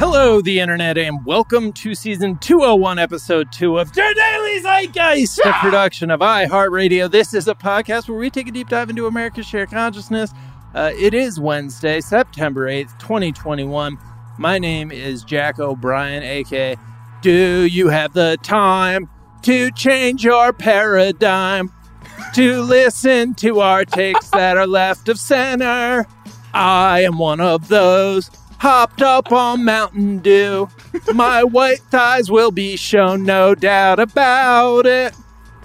Hello, the internet, and welcome to season 201, episode 2 of The Daily Zeitgeist, a production of iHeartRadio. This is a podcast where we take a deep dive into America's shared consciousness. Uh, it is Wednesday, September 8th, 2021. My name is Jack O'Brien, aka Do You Have the Time to Change Your Paradigm? To listen to our takes that are left of center. I am one of those hopped up on Mountain Dew. My white thighs will be shown, no doubt about it.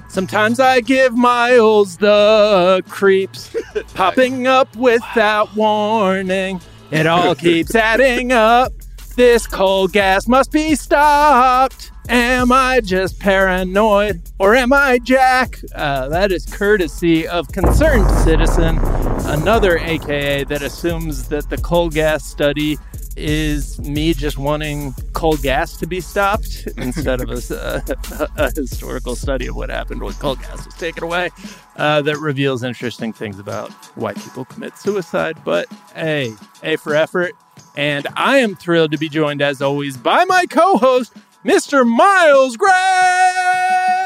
Sometimes I give Miles the creeps, popping up without warning. It all keeps adding up. This coal gas must be stopped. Am I just paranoid or am I Jack? Uh, that is courtesy of Concerned Citizen, another AKA that assumes that the coal gas study is me just wanting coal gas to be stopped instead of a, a, a historical study of what happened when coal gas was taken away uh, that reveals interesting things about why people commit suicide. But hey, A for effort. And I am thrilled to be joined, as always, by my co host, Mr. Miles Gray.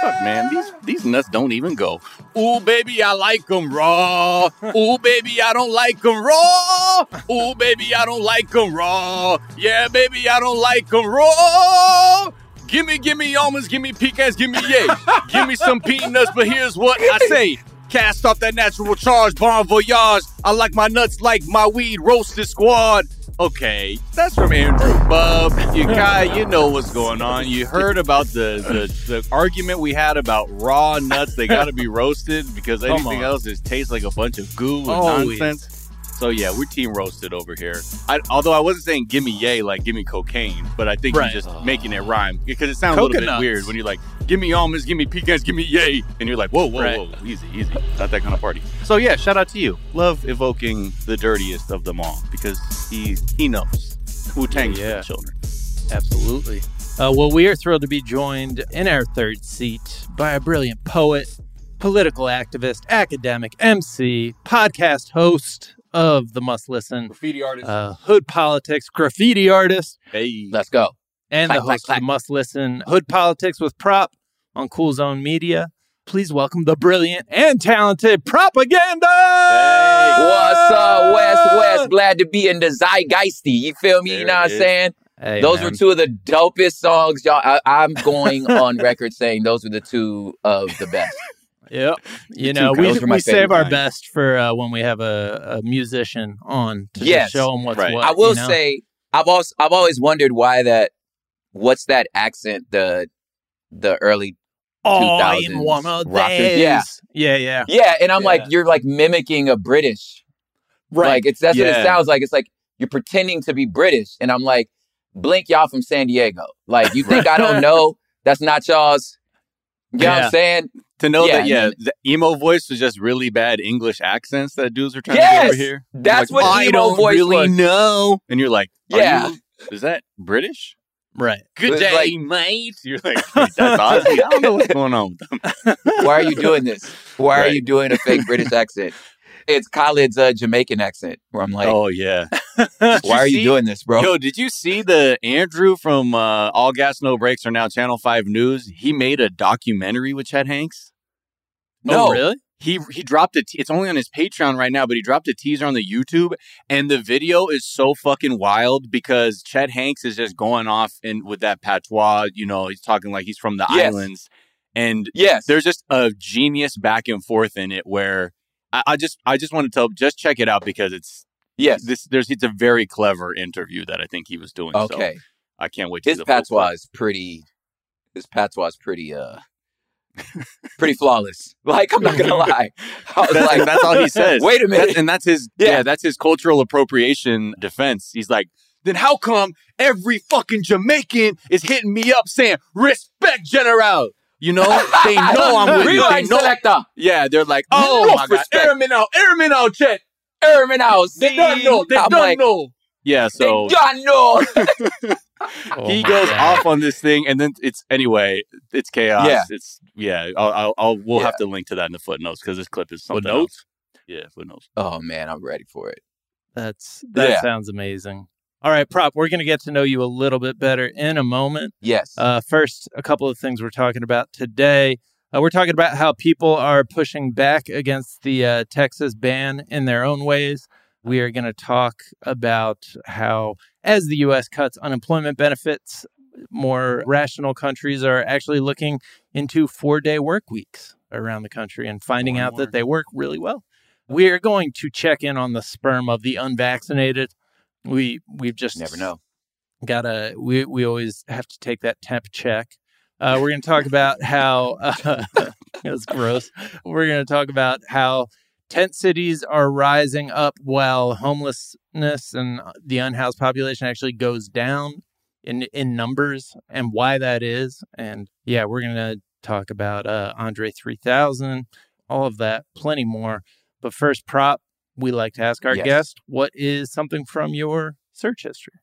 Fuck, man, these these nuts don't even go. Ooh, baby, I like them raw. Ooh, baby, I don't like them raw. Ooh, baby, I don't like them raw. Yeah, baby, I don't like them raw. Gimme, gimme almonds, gimme pecans, gimme yay. gimme some peanuts, but here's what I say. Cast off that natural charge, bon voyage. I like my nuts like my weed, roasted squad. Okay, that's from Andrew Bub. You guy, you know what's going on. You heard about the, the, the argument we had about raw nuts. They got to be roasted because anything else just tastes like a bunch of goo and oh, Always. nonsense. So yeah, we're team roasted over here. I, although I wasn't saying gimme yay like gimme cocaine, but I think Right. you're just making it rhyme because it sounds a little bit weird when you're like gimme almonds, gimme pecans, gimme yay, and you're like whoa, whoa, Right. whoa, easy, easy, not that kind of party. So yeah, shout out to you. Love evoking the dirtiest of them all because he he knows. Wu Tang's Yeah, children. Absolutely. Uh, well, we are thrilled to be joined in our third seat by a brilliant poet, political activist, academic, MC, podcast host of the Must Listen, Graffiti artist. uh, Hood Politics, graffiti artist, hey, Let's go. and the Clack, clack, host of clack. the Must Listen Hood Politics with Prop on Cool Zone Media. Please welcome the brilliant and talented propaganda. What's up, West West? Glad to be in the zeitgeisty. You feel me? There you know what I'm saying? Hey, those man. were two of the dopest songs, y'all. I, I'm going on record saying those were the two of the best. Yep. You two know, we, those were my we save our kind. best for uh, when we have a, a musician on to Yes. just show them what's Right. what. I will you know? say, I've also I've always wondered why that. What's that accent? The the early oh, I 2000s am one of rockers. these. Yeah. yeah, yeah. yeah, and I'm Yeah. like, you're like mimicking a British. Right? Like it's that's what it sounds like. It's like you're pretending to be British, and I'm like, blink y'all from San Diego. Like you think I don't know? That's not y'all's. You know what Yeah. I'm saying? To know Yeah, that yeah, and the emo voice was just really bad English accents that dudes were trying to Yes! get over here. That's Like, what I emo don't voice really was. know. And you're like, are Yeah. you- is that British? Right. Good day, like- mate. You're like, that's Ozzy. I don't know what's going on with them. Why are you doing this? Why are you doing a fake British accent? It's Khaled's uh, Jamaican accent, where I'm like, oh yeah. why are you doing this, bro? Yo, did you see the Andrew from uh, All Gas No Breaks are now Channel Five News? He made a documentary with Chet Hanks. no, Oh, really? He he dropped a. T- it's only on his Patreon right now, but he dropped a teaser on the YouTube, and the video is so fucking wild because Chet Hanks is just going off and with that patois. You know, he's talking like he's from the Yes. islands, and Yes, there's just a genius back and forth in it where I, I just I just want to tell just check it out because it's yes. this there's it's a very clever interview that I think he was doing. So okay, I can't wait. To his see the full patois is pretty. His patois is pretty. uh Pretty flawless. Like I'm not gonna lie. I was That's, like, that's all he says. Wait a That's- minute. and that's his yeah. Yeah. that's his cultural appropriation defense. He's like, then how come every fucking Jamaican is hitting me up saying respect general? You know, they know I'm with you. They know. selector. Yeah, they're like, oh Enough my god, respect. air me now, air me now, Chet. Ermin House. They don't know, they I'm don't like, know. Yeah, so They don't know. Oh he my goes God. off on this thing, and then it's anyway, it's chaos. Yeah. It's yeah. I'll, I'll, I'll we'll Yeah. have to link to that in the footnotes because this clip is something Footnotes? else. Yeah, footnotes. oh man, I'm ready for it. That's that Yeah. sounds amazing. All right, Prop, we're going to get to know you a little bit better in a moment. Yes. Uh, first, a couple of things we're talking about today. Uh, we're talking about how people are pushing back against the uh, Texas ban in their own ways. We are going to talk about how, as the U.S. cuts unemployment benefits, more rational countries are actually looking into four day work weeks around the country and finding More out that they work really well. We are going to check in on the sperm of the unvaccinated. We we've just Never know. gotta we we always have to take that temp check. Uh, we're going to talk about how uh, that's gross. We're going to talk about how tent cities are rising up while homelessness and the unhoused population actually goes down in in numbers and why that is. And yeah, we're going to talk about uh, Andre 3000, all of that, plenty more. But first, prop. We like to ask our Yes. guest, what is something from your search history?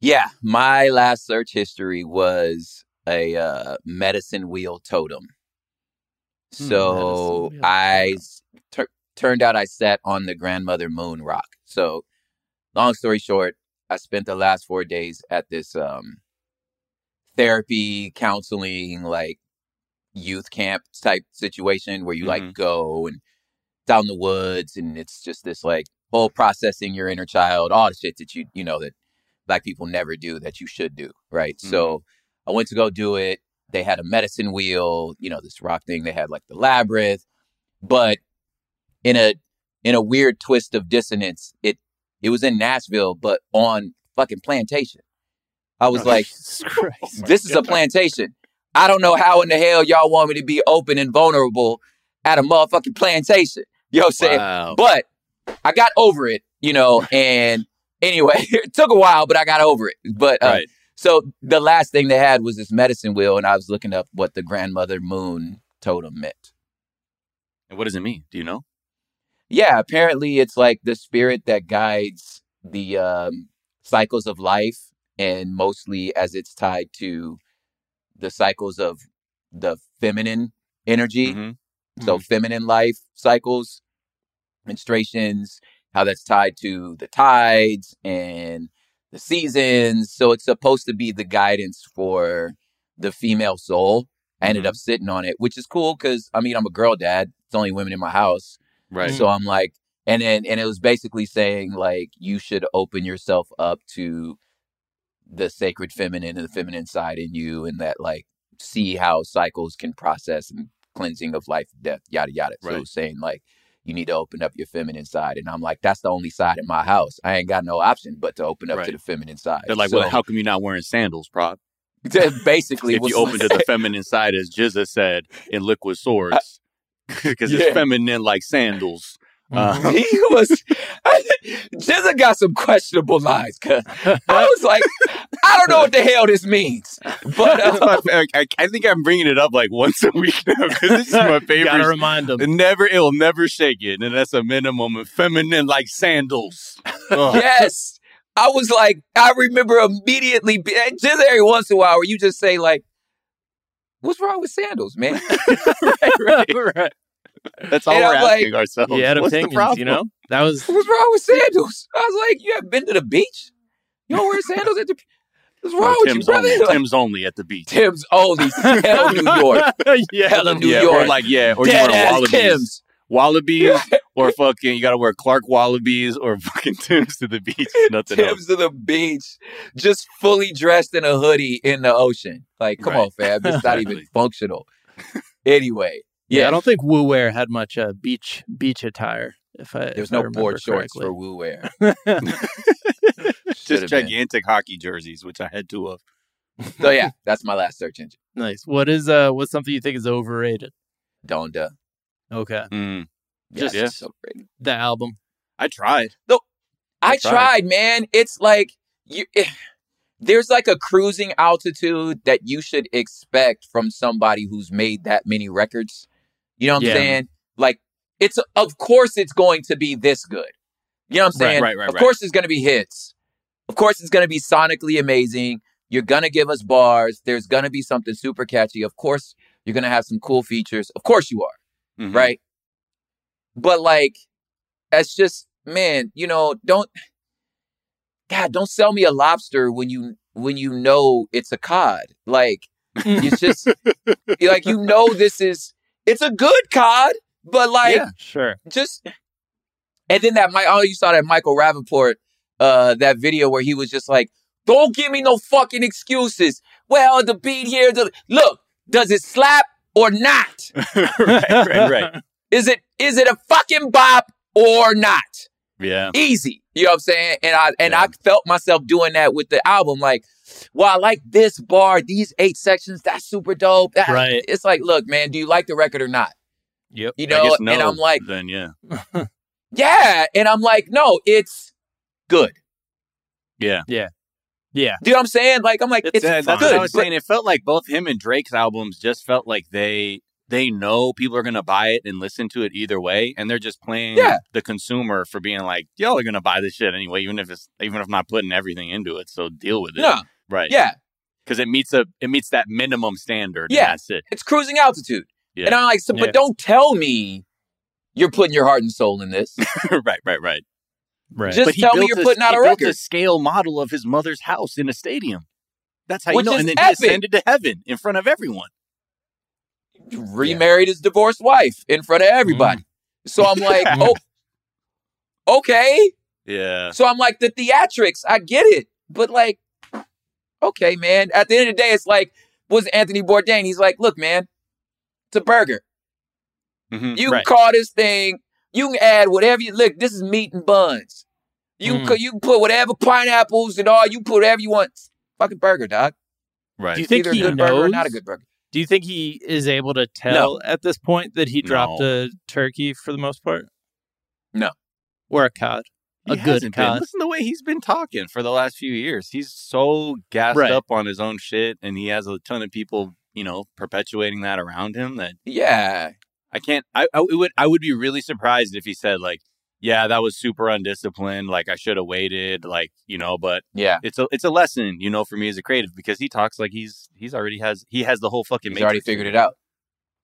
Yeah, my last search history was a uh, medicine wheel totem. Hmm, So wheel I tur- turned out I sat on the grandmother moon rock. So, long story short, I spent the last four days at this um, therapy, counseling, like youth camp type situation where you like Mhm. go and out in the woods and it's just this like whole processing your inner child, all the shit that you you know that black people never do that you should do, right? Mm-hmm. So I went to go do it. They had a medicine wheel, you know, this rock thing. They had like the labyrinth, but in a in a weird twist of dissonance, it it was in Nashville, but on fucking plantation. I was Oh, like, this is a plantation. I don't know how in the hell y'all want me to be open and vulnerable at a motherfucking plantation. You know what I'm saying? Wow. But I got over it, you know, and anyway, it took a while, but I got over it. But uh, right. so the last thing they had was this medicine wheel, and I was looking up what the grandmother moon totem meant. And what does it mean? Do you know? Yeah, apparently it's like the spirit that guides the um, cycles of life, and mostly as it's tied to the cycles of the feminine energy. Mhm. So feminine life cycles, menstruations, how that's tied to the tides and the seasons. So it's supposed to be the guidance for the female soul. I ended Mhm. up sitting on it, which is cool because I mean I'm a girl dad. It's only women in my house. Right. So I'm like, and then and it was basically saying like you should open yourself up to the sacred feminine and the feminine side in you, and that like see how cycles can process and cleansing of life, death, yada yada. So it Right. was saying like you need to open up your feminine side, and I'm like, that's the only side in my house. I ain't got no option but to open up to the feminine side. They're like, so, well, how come you're not wearing sandals, prop? basically, If you open to the feminine side, as GZA said in Liquid Swords, because Yeah. it's feminine like sandals. Mm-hmm. Uh, he was GZA got some questionable lines cause I was like, I don't know what the hell this means. But uh, my I, I think I'm bringing it up like once a week now because this is my favorite. gotta remind them. It never, it'll never shake it, and that's a minimum of feminine like sandals. Ugh. yes. I was like, I remember immediately just every once in a while where you just say, like, what's wrong with sandals, man? right, right. right. That's all And we're I'm like- asking ourselves. He had What's the problem? you know? That was What's wrong with sandals? I was like, you haven't been to the beach? You don't wear sandals at the beach? What's wrong Oh, with Tim's you, brother? only. Like, Tim's only at the beach. Tim's only hell New York. yeah. Hella New yeah, York. or like yeah, or you Dead wear ass wallabies, Tim's. wallabies, or fucking you gotta wear Clark wallabies or fucking Tim's to the beach. Nothing else. Tim's to the beach, just fully dressed in a hoodie in the ocean. Like, come Right. on, fam. It's not even functional. Anyway, Yeah, yeah, I don't think Wu Wear had much uh, beach beach attire. If I there's if I no remember board shorts correctly. for Wu wear. Just Should've been. gigantic hockey jerseys, which I had two of. So yeah, that's my last search engine. nice. What is uh what's something you think is overrated? Donda. Okay, Mm, Yes, Yeah. it's so great. the album. I tried. I I tried. tried. man. It's like you. eh, there's like a cruising altitude that you should expect from somebody who's made that many records. You know what I'm Yeah. saying? Like it's of course it's going to be this good. You know what I'm saying? right, right, right, of course it's going to be hits. Of course it's going to be sonically amazing. You're going to give us bars. There's going to be something super catchy. Of course you're going to have some cool features. Of course you are Mhm. right? But like, that's just man, you know, don't God, don't sell me a lobster when you when you know it's a cod. Like it's just like you know this is it's a good cod, but like Yeah. Sure. just and then that Mike oh you saw that Michael Rapaport uh that video where he was just like, Don't give me no fucking excuses. Well, the beat here, the look, does it slap or not? right, right, right. Is it is it a fucking bop or not? Yeah. Easy. You know what I'm saying? And I and Yeah. I felt myself doing that with the album. Like, well, I like this bar, these eight sections, that's super dope. That- Right. It's like, look, man, do you like the record or not? Yep. You I know, guess no, and I'm like, then yeah. yeah. And I'm like, no, it's good. Yeah. Yeah. Yeah. Do you know what I'm saying? Like, I'm like, it's, Uh, that's good. what I was but- saying. It felt like both him and Drake's albums just felt like they they know people are gonna buy it and listen to it either way, and they're just playing Yeah. the consumer for being like, y'all are gonna buy this shit anyway, even if it's even if I'm not putting everything into it. So deal with it. no, Right. yeah, Because it meets a it meets that minimum standard. and Yeah. that's it. it's cruising altitude. Yeah. And I'm like, so, Yeah. but don't tell me you're putting your heart and soul in this. right, right, right. Right. Just But tell me you're a- putting out he a built record. a scale model of his mother's house in a stadium. That's how Which you know. And then epic. he ascended to heaven in front of everyone. Remarried his divorced wife in front of everybody. So I'm like, Mm. oh, okay. Yeah. So I'm like, the theatrics, I get it. But like, okay, man. At the end of the day, it's like, was Anthony Bourdain? He's like, look, man, it's a burger. Mhm. You Right. can call this thing, you can add whatever you look, this is meat and buns. You can Mm. co- you can put whatever pineapples and all, you put whatever you want. Fucking burger, dog. Right. Do you think Either a he good burger or knows? not a good burger. Do you think he is able to tell at this point that he dropped No. a turkey for the most part? No. Or a cod? He a good hasn't been. cod? Listen to the way he's been talking for the last few years. He's so gassed Right. up on his own shit, and he has a ton of people, you know, perpetuating that around him. That Yeah. I can't. I, I would. I would be really surprised if he said like, "Yeah, that was super undisciplined. Like I should have waited. Like you know." But Yeah. it's a it's a lesson, you know, for me as a creative because he talks like he's he's already has he has the whole fucking. He's already figured it out.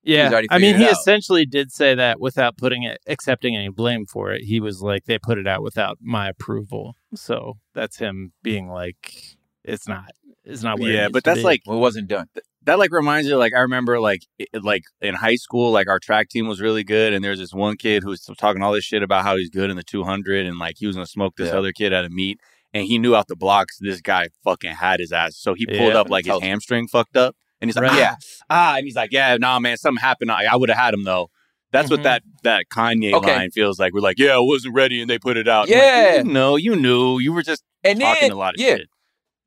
Yeah. I mean, he out. essentially did say that without putting it, accepting any blame for it. He was like, they put it out without my approval. So that's him being like, it's not, it's not where Yeah, needs but that's like Well, it wasn't done. That like reminds you like I remember like it, like in high school like our track team was really good and there's this one kid who was talking all this shit about how he's good in the 200 and like he was gonna smoke this Yeah. other kid at a meet and he knew out the blocks this guy fucking had his ass so he pulled Yeah. up like his hamstring fucked up and he's like Right. ah, ah and he's like yeah nah man something happened I, I would have had him though that's Mhm. what that that Kanye Okay. line feels like we're like yeah I wasn't ready and they put it out I'm like, Yeah. no you knew you were just And talking then, a lot of yeah, shit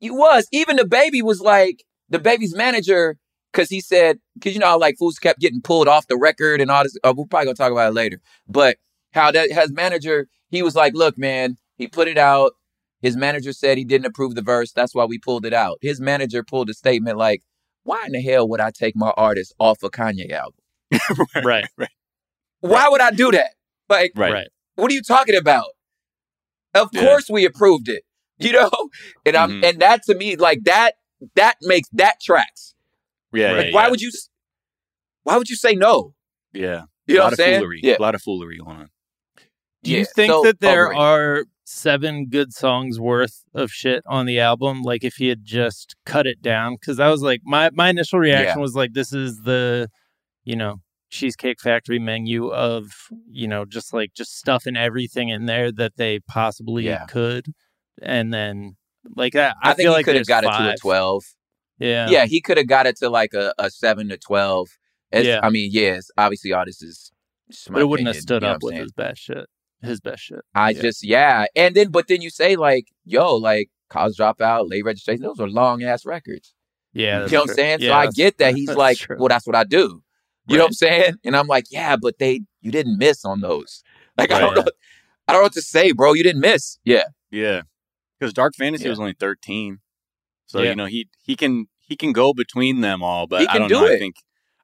he was. Even the baby was like, the baby's manager, because he said, because you know how like fools kept getting pulled off the record and all this. Uh, we're probably gonna talk about it later. But how that his manager, he was like, look, man, he put it out. His manager said he didn't approve the verse. That's why we pulled it out. His manager pulled a statement like, why in the hell would I take my artist off a Kanye album? right, right, Why would I do that? Like, right, right. what are you talking about? Of Yeah. course we approved it. You know? And I'm Mhm. and that to me, like that, that makes that tracks. yeah Right. yeah, Why yeah. would you why would you say no? yeah You know a lot what I'm of saying? foolery Yeah. a lot of foolery going on Do you Yeah, think so that there are seven good songs worth of shit on the album? Like if he had just cut it down, because I was like, my my initial reaction was like, this is the, you know, Cheesecake Factory menu of, you know, just like just stuff and everything in there that they possibly Yeah. could, and then like that. I, I, think feel he like could have there's got it to a twelve. Yeah, Yeah, he could have got it to like a, a seven to twelve. It's, Yeah. I mean, yes, obviously all this is but it wouldn't have stood you know up with saying? his best shit. His best shit. I Yeah. just yeah. And then but then you say like, yo, like college dropout, late registration, those are long ass records. Yeah, You know what I'm true. saying? so I get that he's like, true. well, that's what I do. You know what I'm saying? And I'm like, yeah, but they you didn't miss on those. Like I don't know, I don't know what to say, bro. You didn't miss. Yeah, Yeah, because Dark Fantasy Yeah. was only thirteen, so Yeah. you know he he can he can go between them all, but He I don't do know. I think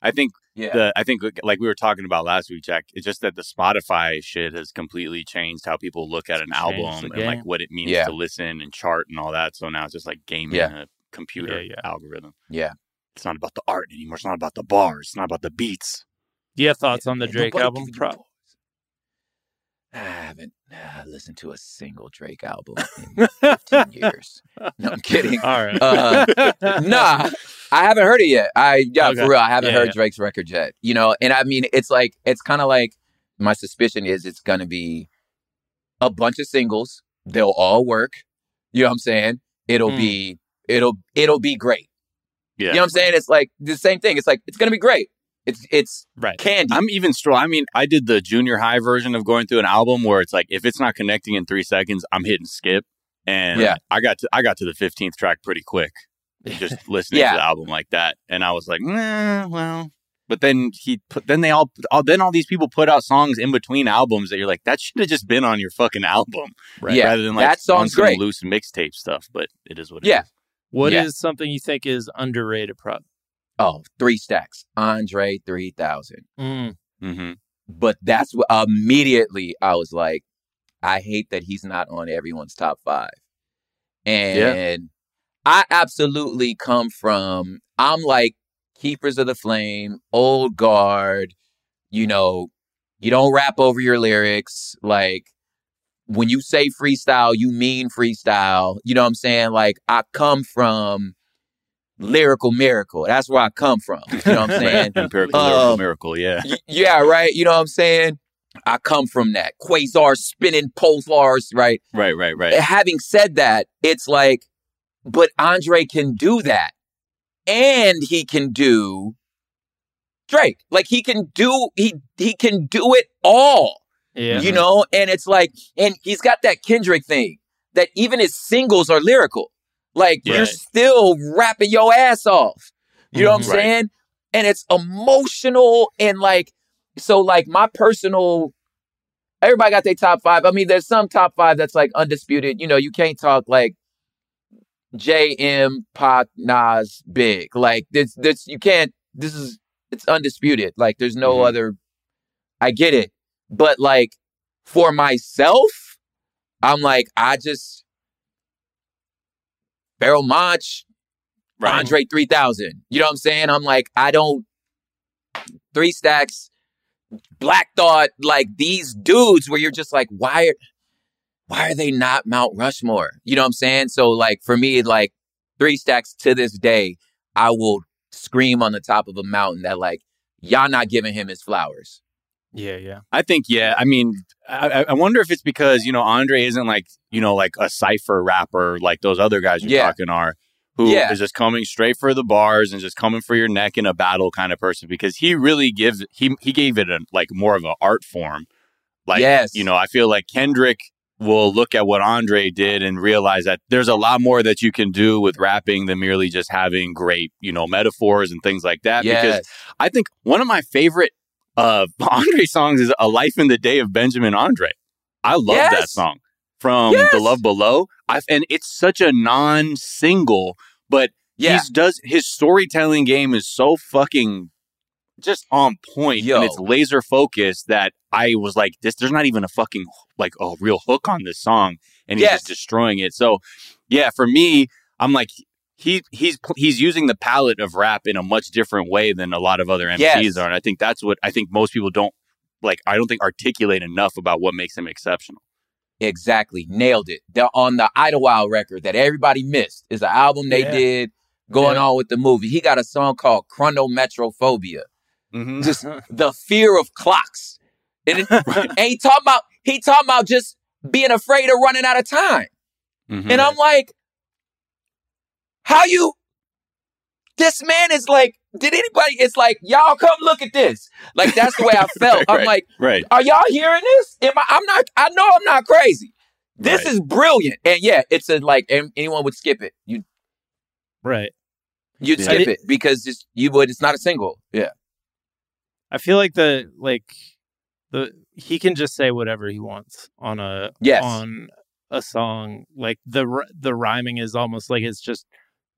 I think yeah, the I think like we were talking about last week, Jack. It's just that the Spotify shit has completely changed how people look at an album and like what it means Yeah. to listen and chart and all that. So now it's just like gaming Yeah. a computer Yeah, yeah. algorithm. yeah. It's not about the art anymore. It's not about the bars. It's not about the beats. Do you have thoughts on the Drake album? Pro-. I haven't uh, listened to a single Drake album in 15 years. No, I'm kidding. All right. Uh, nah, I haven't heard it yet. I yeah, Okay. for real, I haven't Yeah, heard yeah. Drake's record yet. You know, and I mean, it's like it's kind of like my suspicion is it's gonna be a bunch of singles. They'll all work. You know what I'm saying? It'll Hmm. be it'll it'll be great. Yeah. You know what I'm saying? It's like the same thing. It's like it's gonna be great. It's it's right. candy. I'm even strong. I mean, I did the junior high version of going through an album where it's like if it's not connecting in three seconds, I'm hitting skip. And Yeah. I got to I got to the 15th track pretty quick, just listening Yeah. to the album like that. And I was like, nah, well. But then he put then they all, all then all these people put out songs in between albums that you're like that should have just been on your fucking album, Right. Yeah, rather than like that song's on some great. loose mixtape stuff. But it is what it Yeah. is. What is Yeah. something you think is underrated? Prop. Oh, three stacks. Andre three thousand. Mm. Mm-hmm. But that's what immediately I was like, I hate that he's not on everyone's top five. And I absolutely come from, I'm like Keepers of the Flame, old guard, you know, you don't rap over your lyrics. Like when you say freestyle, you mean freestyle. You know what I'm saying? Like I come from lyrical miracle. That's where I come from. You know what I'm saying? Empirical Um, lyrical miracle, yeah. Y- yeah, right. You know what I'm saying? I come from that quasar spinning pulsars, right? Right, right, right. Having said that, it's like, but Andre can do that, and he can do Drake. Like he can do he he can do it all, Yeah. you know. And it's like, and he's got that Kendrick thing that even his singles are lyrical. Like Yeah. you're still rapping your ass off. You know what I'm. Right. saying? And it's emotional and like so like my personal everybody got their top five. I mean, there's some top five that's like undisputed. You know, you can't talk like J M Pac Nas Big. Like this this you can't this is it's undisputed. Like there's no Mhm. other I get it. But like for myself, I'm like, I just Barrel Mach, right. Andre 3000. You know what I'm saying? I'm like, I don't, three stacks, Black Thought, like these dudes where you're just like, why are, why are they not Mount Rushmore? You know what I'm saying? So like for me, like three stacks to this day, I will scream on the top of a mountain that like, y'all not giving him his flowers. Yeah. Yeah. I think, yeah. I mean, I, I- I wonder if it's because you know Andre isn't like you know like a cipher rapper like those other guys you're Yeah. talking are, who is Yeah. just coming straight for the bars and just coming for your neck in a battle kind of person. Because he really gives he he gave it a like more of an art form. Like Yes. you know, I feel like Kendrick will look at what Andre did and realize that there's a lot more that you can do with rapping than merely just having great you know metaphors and things like that. Because I think one of my favorite uh Andre songs is A Life in the Day of Benjamin Andre. I love that song from Yes. The Love Below. I and it's such a non-single, but Yeah. he's does his storytelling game is so fucking just on point Yo. and it's laser focused that I was like this there's not even a fucking like a real hook on this song and he's Yes. just destroying it. So yeah, for me, I'm like he he's he's using the palette of rap in a much different way than a lot of other MCs Yes. are. And I think that's what I think most people don't like I don't think articulate enough about what makes him exceptional. Exactly. Nailed it. They're on the Idlewild record that everybody missed. Is an album they Yeah. did going Yeah. on with the movie. He got a song called Chronometrophobia. Mm-hmm. Just the fear of clocks. And, it, and he talking about he talking about just being afraid of running out of time. Mm-hmm. And I'm like, how you this man is like, did anybody it's like, y'all come look at this. Like that's the way I felt. I'm Right. like, right. are y'all hearing this? Am I, I'm not. I know I'm not crazy. This Right. is brilliant, and yeah, it's a like an- anyone would skip it. You Right. you'd Yeah. skip it because it's, you would. It's not a single. Yeah, I feel like the like the he can just say whatever he wants on a Yes. on a song. Like the the rhyming is almost like it's just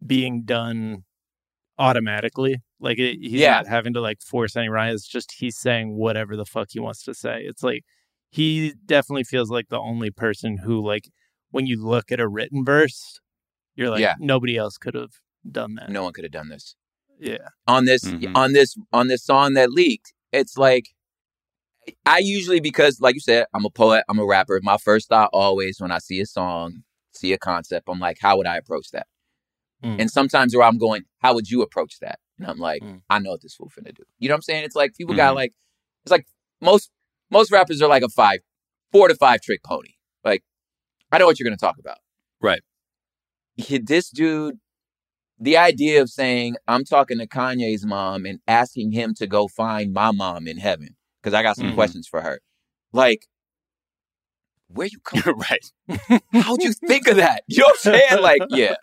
being done automatically. Like it, he's Yeah. not having to like force any rhyme. It's just he's saying whatever the fuck he wants to say. It's like he definitely feels like the only person who like when you look at a written verse, you're like Yeah. nobody else could have done that. no one could have done this Yeah. on this Mhm. on this on this song that leaked. It's like I usually because, like you said, I'm a poet, I'm a rapper. My first thought always when I see a song, see a concept, I'm like, how would I approach that? Mm. And sometimes where I'm going, how would you approach that? And I'm like, Mm. I know what this fool finna do. You know what I'm saying? It's like people got Mhm. like, it's like most most rappers are like a five, four to five trick pony. Like, I know what you're gonna talk about. Right. This dude, the idea of saying I'm talking to Kanye's mom and asking him to go find my mom in heaven because I got some Mhm. questions for her. Like, where you come? right. How'd you think of that? You know what I'm saying? Like, yeah,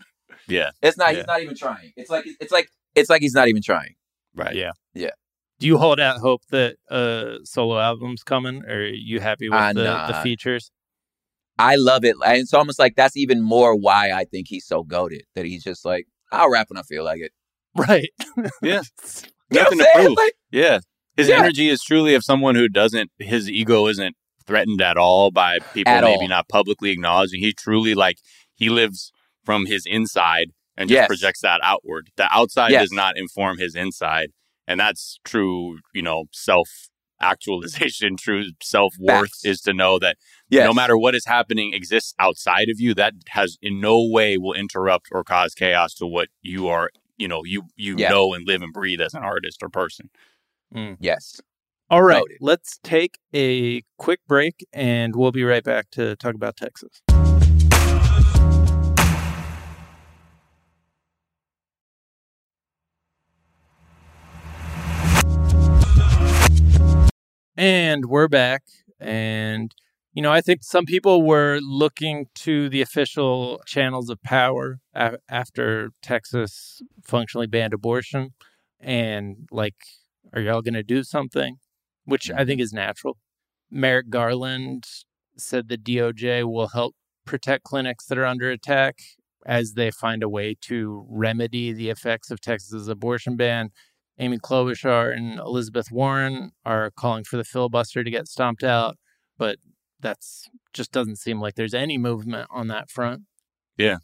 Yeah. it's not. Yeah. He's not even trying. It's like it's like it's like he's not even trying. Right. Yeah. Yeah. Do you hold out hope that uh solo album's coming, or are you happy with the, the features? I love it. And it's almost like that's even more why I think he's so goaded. That he's just like, I'll rap when I feel like it. Right. Yeah. Nothing to prove. Like, Yeah. His Yeah. energy is truly of someone who doesn't, his ego isn't threatened at all by people At maybe all. not publicly acknowledging. He truly, like, he lives from his inside and just Yes. projects that outward. The outside Yes. does not inform his inside. And that's true, you know, self actualization, true self worth is to know that yes. no matter what is happening exists outside of you that has in no way will interrupt or cause chaos to what you are you know you you Yeah. know and live and breathe as an artist or person mm. Yes. All right. Noted. Let's take a quick break, and we'll be right back to talk about Texas. And we're back. And, you know, I think some people were looking to the official channels of power a- after Texas functionally banned abortion. And, like, are y'all going to do something? Which I think mm-hmm. is natural. Merrick Garland said the DOJ will help protect clinics that are under attack as they find a way to remedy the effects of Texas's abortion ban. Amy Klobuchar and Elizabeth Warren are calling for the filibuster to get stomped out, but that's just doesn't seem like there's any movement on that front. Yeah.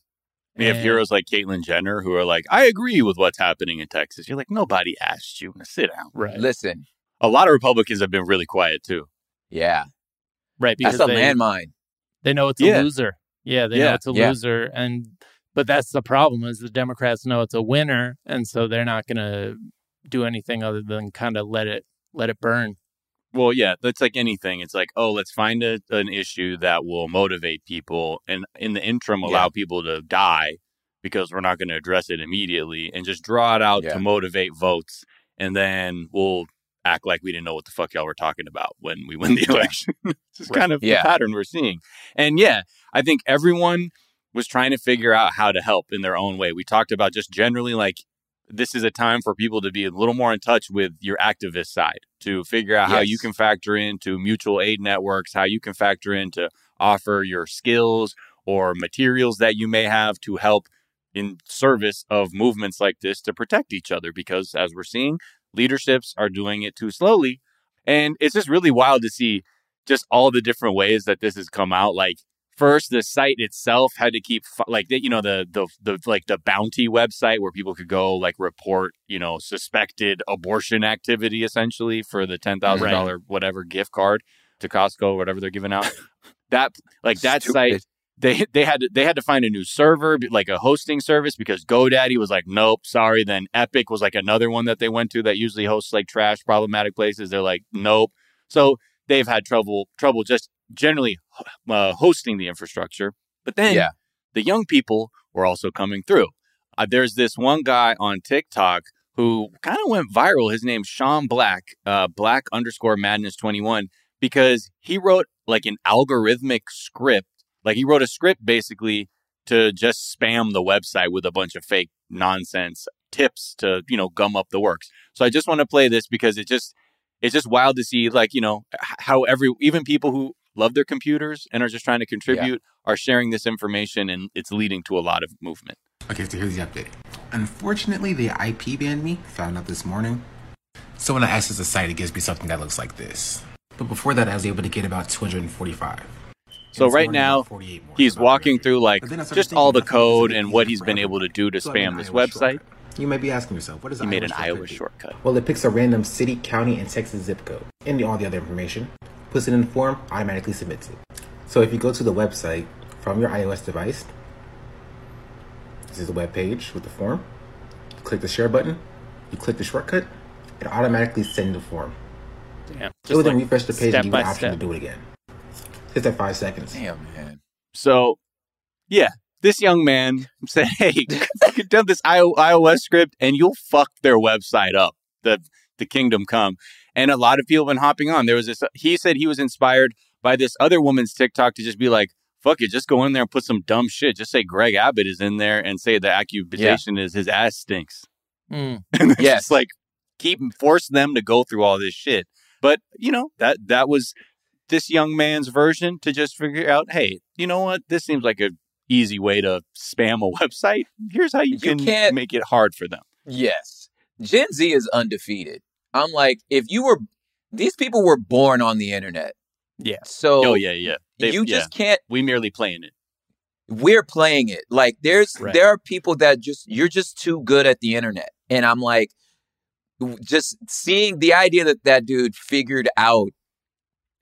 we have heroes like Caitlyn Jenner who are like I agree with what's happening in Texas you're like nobody asked you to sit down Right. Listen. a lot of Republicans have been really quiet too Yeah. Right. Because That's a they, landmine. they know it's a Yeah. loser. Yeah, they know it's a Yeah. loser. And but that's the problem is the Democrats know it's a winner, and so they're not gonna do anything other than kind of let it let it burn. Well, yeah, that's like anything. It's like, oh, let's find a, an issue that will motivate people, and in the interim, allow Yeah. people to die because we're not going to address it immediately, and just draw it out Yeah. to motivate votes, and then we'll act like we didn't know what the fuck y'all were talking about when we win the election. is Right. kind of Yeah. the pattern we're seeing, and yeah, I think everyone was trying to figure out how to help in their own way. We talked about just generally like this is a time for people to be a little more in touch with your activist side to figure out how you can factor into mutual aid networks, how you can factor in to offer your skills or materials that you may have to help in service of movements like this to protect each other. Because as we're seeing, leaderships are doing it too slowly. And it's just really wild to see just all the different ways that this has come out. Like, first the site itself had to keep like you know the the the like the bounty website where people could go like report you know suspected abortion activity essentially for the ten thousand dollar whatever gift card to Costco or whatever they're giving out. that like that site they they had to, they had to find a new server like a hosting service because GoDaddy was like nope sorry. Then Epik was like another one that they went to that usually hosts like trash problematic places. They're like nope. So they've had trouble trouble just generally uh, hosting the infrastructure but then Yeah. the young people were also coming through uh, there's this one guy on TikTok who kind of went viral his name's Sean Black uh, Black underscore Madness 21 because he wrote like an algorithmic script like he wrote a script basically to just spam the website with a bunch of fake nonsense tips to, you know, gum up the works. So I just want to play this because it just it's just wild to see like, you know, how every even people who love their computers and are just trying to contribute are sharing this information and it's leading to a lot of movement. Okay, so here's the update. Unfortunately, the IP banned me. Found out this morning. So when I access the site, it gives me something that looks like this. But before that, I was able to get about 245. So right now, about 48 more, he's walking through like But then I started just all the thinking, I thought this code and what he's been able to do to So spam this iOS website. shortcut. You may be asking yourself, what is that? He made an shortcut iOS shortcut. Well, it picks a random city, county, and Texas zip code and all the other information, puts it in a form, automatically submits it. So if you go to the website from your iOS device, this is the web page with the form. Click the share button. You click the shortcut. It automatically sends the form. Damn. It will then refresh the page and give you by an option step. to do it again. Hit that five seconds. Damn, man. So, yeah, this young man said, "Hey, you done this iOS script, and you'll fuck their website up. The the kingdom come." And a lot of people have been hopping on. There was this. He said he was inspired by this other woman's TikTok to just be like, "Fuck it, just go in there and put some dumb shit. Just say Greg Abbott is in there and say the accusation is his ass stinks." Mm. And it's Yes. just like keep force them to go through all this shit. But you know that that was this young man's version to just figure out, hey, you know what? This seems like a easy way to spam a website. Here's how you, You can make it hard for them. Yes. Gen Z is undefeated. I'm like, if you were, these people were born on the internet. Yeah. So oh yeah, yeah. They- you yeah. just can't, we merely playing it. we're playing it. Like there's, Right. there are people that just, you're just too good at the internet. And I'm like, just seeing the idea that that dude figured out.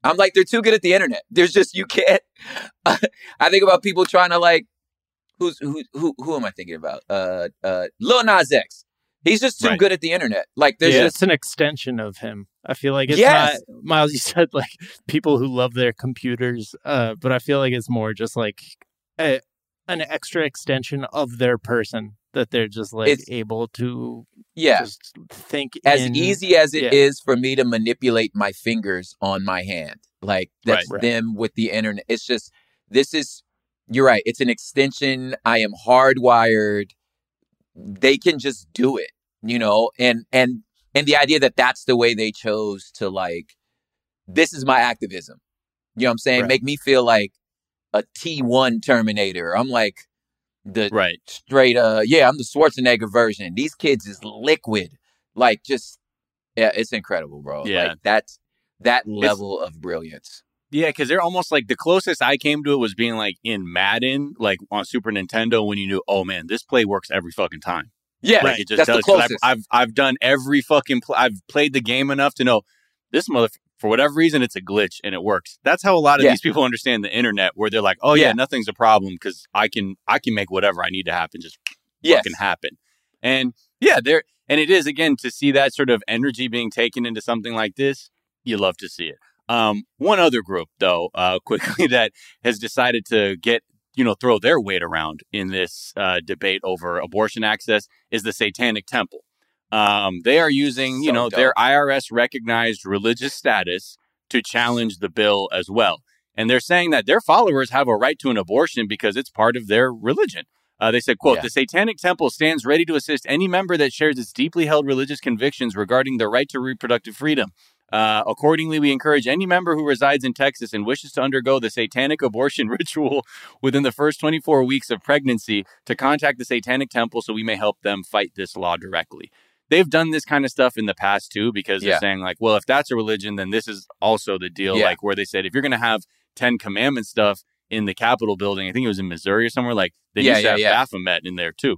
I'm like, they're too good at the internet. There's just, you can't, I think about people trying to like, who's, who, who, who am I thinking about? Uh, uh, Lil Nas X. He's just too Right. good at the internet. Like there's yeah, just, it's an extension of him. I feel like it's Yes. not Miles. You said like people who love their computers, uh, but I feel like it's more just like a, an extra extension of their person that they're just like It's- able to yeah. just think as in- easy as it is yeah. for me to manipulate my fingers on my hand. Like that's Right. Right. them with the internet. It's just this is you're right. It's an extension. I am hardwired. They can just do it, you know, and and and the idea that that's the way they chose to like this is my activism. You know what I'm saying? Right. Make me feel like a T1 Terminator. I'm like the Right. straight uh yeah i'm the schwarzenegger version these kids is liquid like just yeah it's incredible bro Yeah. like that's that level of brilliance Yeah, because they're almost like the closest I came to it was being like in Madden, like on Super Nintendo, when you knew, oh man, this play works every fucking time. yeah Like it just that's does. I've, I've I've done every fucking. Pl- I've played the game enough to know this mother. For whatever reason, it's a glitch and it works. That's how a lot of Yeah. these people understand the internet, where they're like, "Oh yeah, Yeah. nothing's a problem because I can I can make whatever I need to happen just yes fucking happen." And yeah, there and it is again to see that sort of energy being taken into something like this. You love to see it. Um, one other group though, uh, quickly that has decided to get you know throw their weight around in this uh, debate over abortion access is the Satanic Temple. Um, they are using, you So know, dope. their IRS recognized religious status to challenge the bill as well. And they're saying that their followers have a right to an abortion because it's part of their religion. Uh, they said, quote, Yeah. the Satanic Temple stands ready to assist any member that shares its deeply held religious convictions regarding the right to reproductive freedom. Uh, accordingly, we encourage any member who resides in Texas and wishes to undergo the satanic abortion ritual within the first 24 weeks of pregnancy to contact the Satanic Temple so we may help them fight this law directly. They've done this kind of stuff in the past too because they're Yeah. saying, like, well, if that's a religion, then this is also the deal. Yeah. Like, where they said, if you're going to have 10 commandment stuff in the Capitol building, I think it was in Missouri or somewhere, like, they Yeah, used to have yeah. Baphomet in there too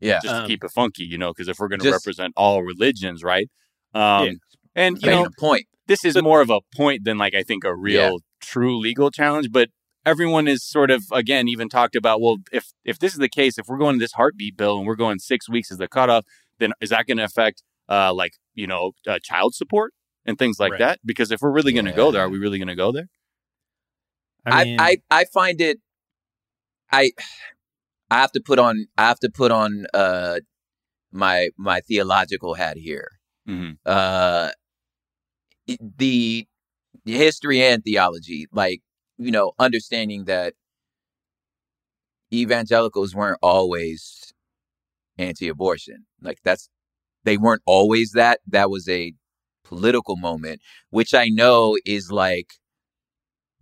yeah just Um, to keep it funky, you know, because if we're going to represent all religions, right? Um, Yeah. And, you making know, a point this is more of a point than like I think a real Yeah. true legal challenge, but everyone is sort of again even talked about well if if this is the case if we're going to this heartbeat bill and we're going 6 weeks as the cutoff then is that going to affect uh like you know uh, child support and things like Right. that because if we're really going to go there are we really going to go there I I, mean, I I find it I I have to put on I have to put on uh my my theological hat here. mm-hmm. Uh it- the history and theology like you know understanding that evangelicals weren't always anti-abortion. Like that's they weren't always that. That was a political moment which i know is like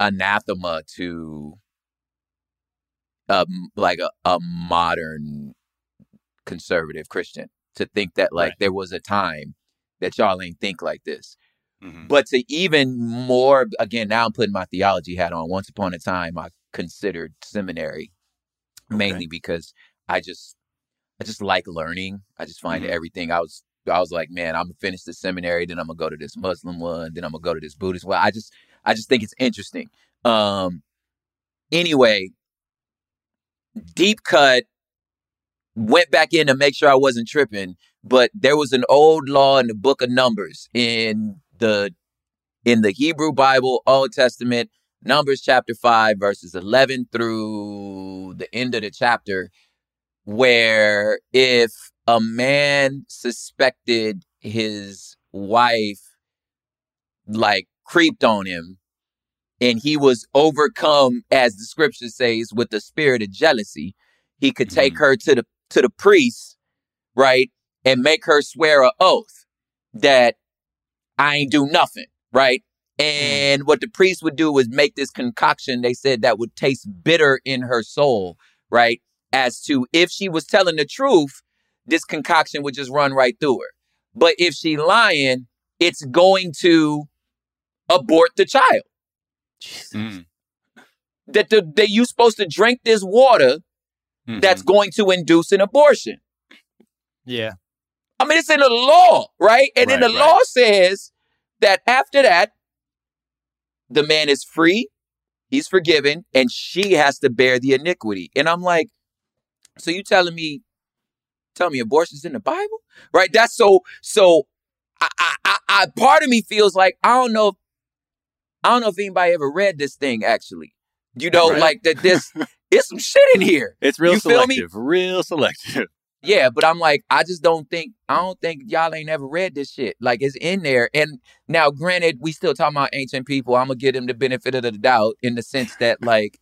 anathema to um like a, a modern conservative christian to think that like Right. there was a time that y'all ain't think like this Mm-hmm. but to even more again now i'm putting my theology hat on once upon a time i considered seminary mainly because i just I just like learning. I just find Mhm. everything. I was I was like, man, I'm gonna finish the seminary, then I'm gonna go to this Muslim one, then I'm gonna go to this Buddhist one. I just I just think it's interesting. Um anyway, deep cut went back in to make sure I wasn't tripping, but there was an old law in the book of Numbers in the in the Hebrew Bible, Old Testament, Numbers chapter 5 verses 11 through the end of the chapter where if a man suspected his wife like creeped on him and he was overcome as the scripture says with the spirit of jealousy he could take Mhm. her to the to the priest right and make her swear a oath that i ain't do nothing right and what the priest would do was make this concoction they said that would taste bitter in her soul right as to if she was telling the truth this concoction would just run right through her but if she lying it's going to abort the child Jesus. Mm. that the that you supposed to drink this water Mhm. that's going to induce an abortion. Yeah. I mean, it's in the law, right? And then Right, the right. law says that after that, the man is free, he's forgiven, and she has to bear the iniquity. And I'm like, so you telling me, tell me abortion's in the Bible, right? That's so. So, I, I, I, I part of me feels like I don't know. I don't know if anybody ever read this thing actually. You know, Right. like that. This, it's some shit in here. It's real You selective. Real selective. Yeah, but I'm like, I just don't think I don't think y'all ain't ever read this shit. Like it's in there. And now, granted, we still talking about ancient people. I'm gonna give them the benefit of the doubt in the sense that, like,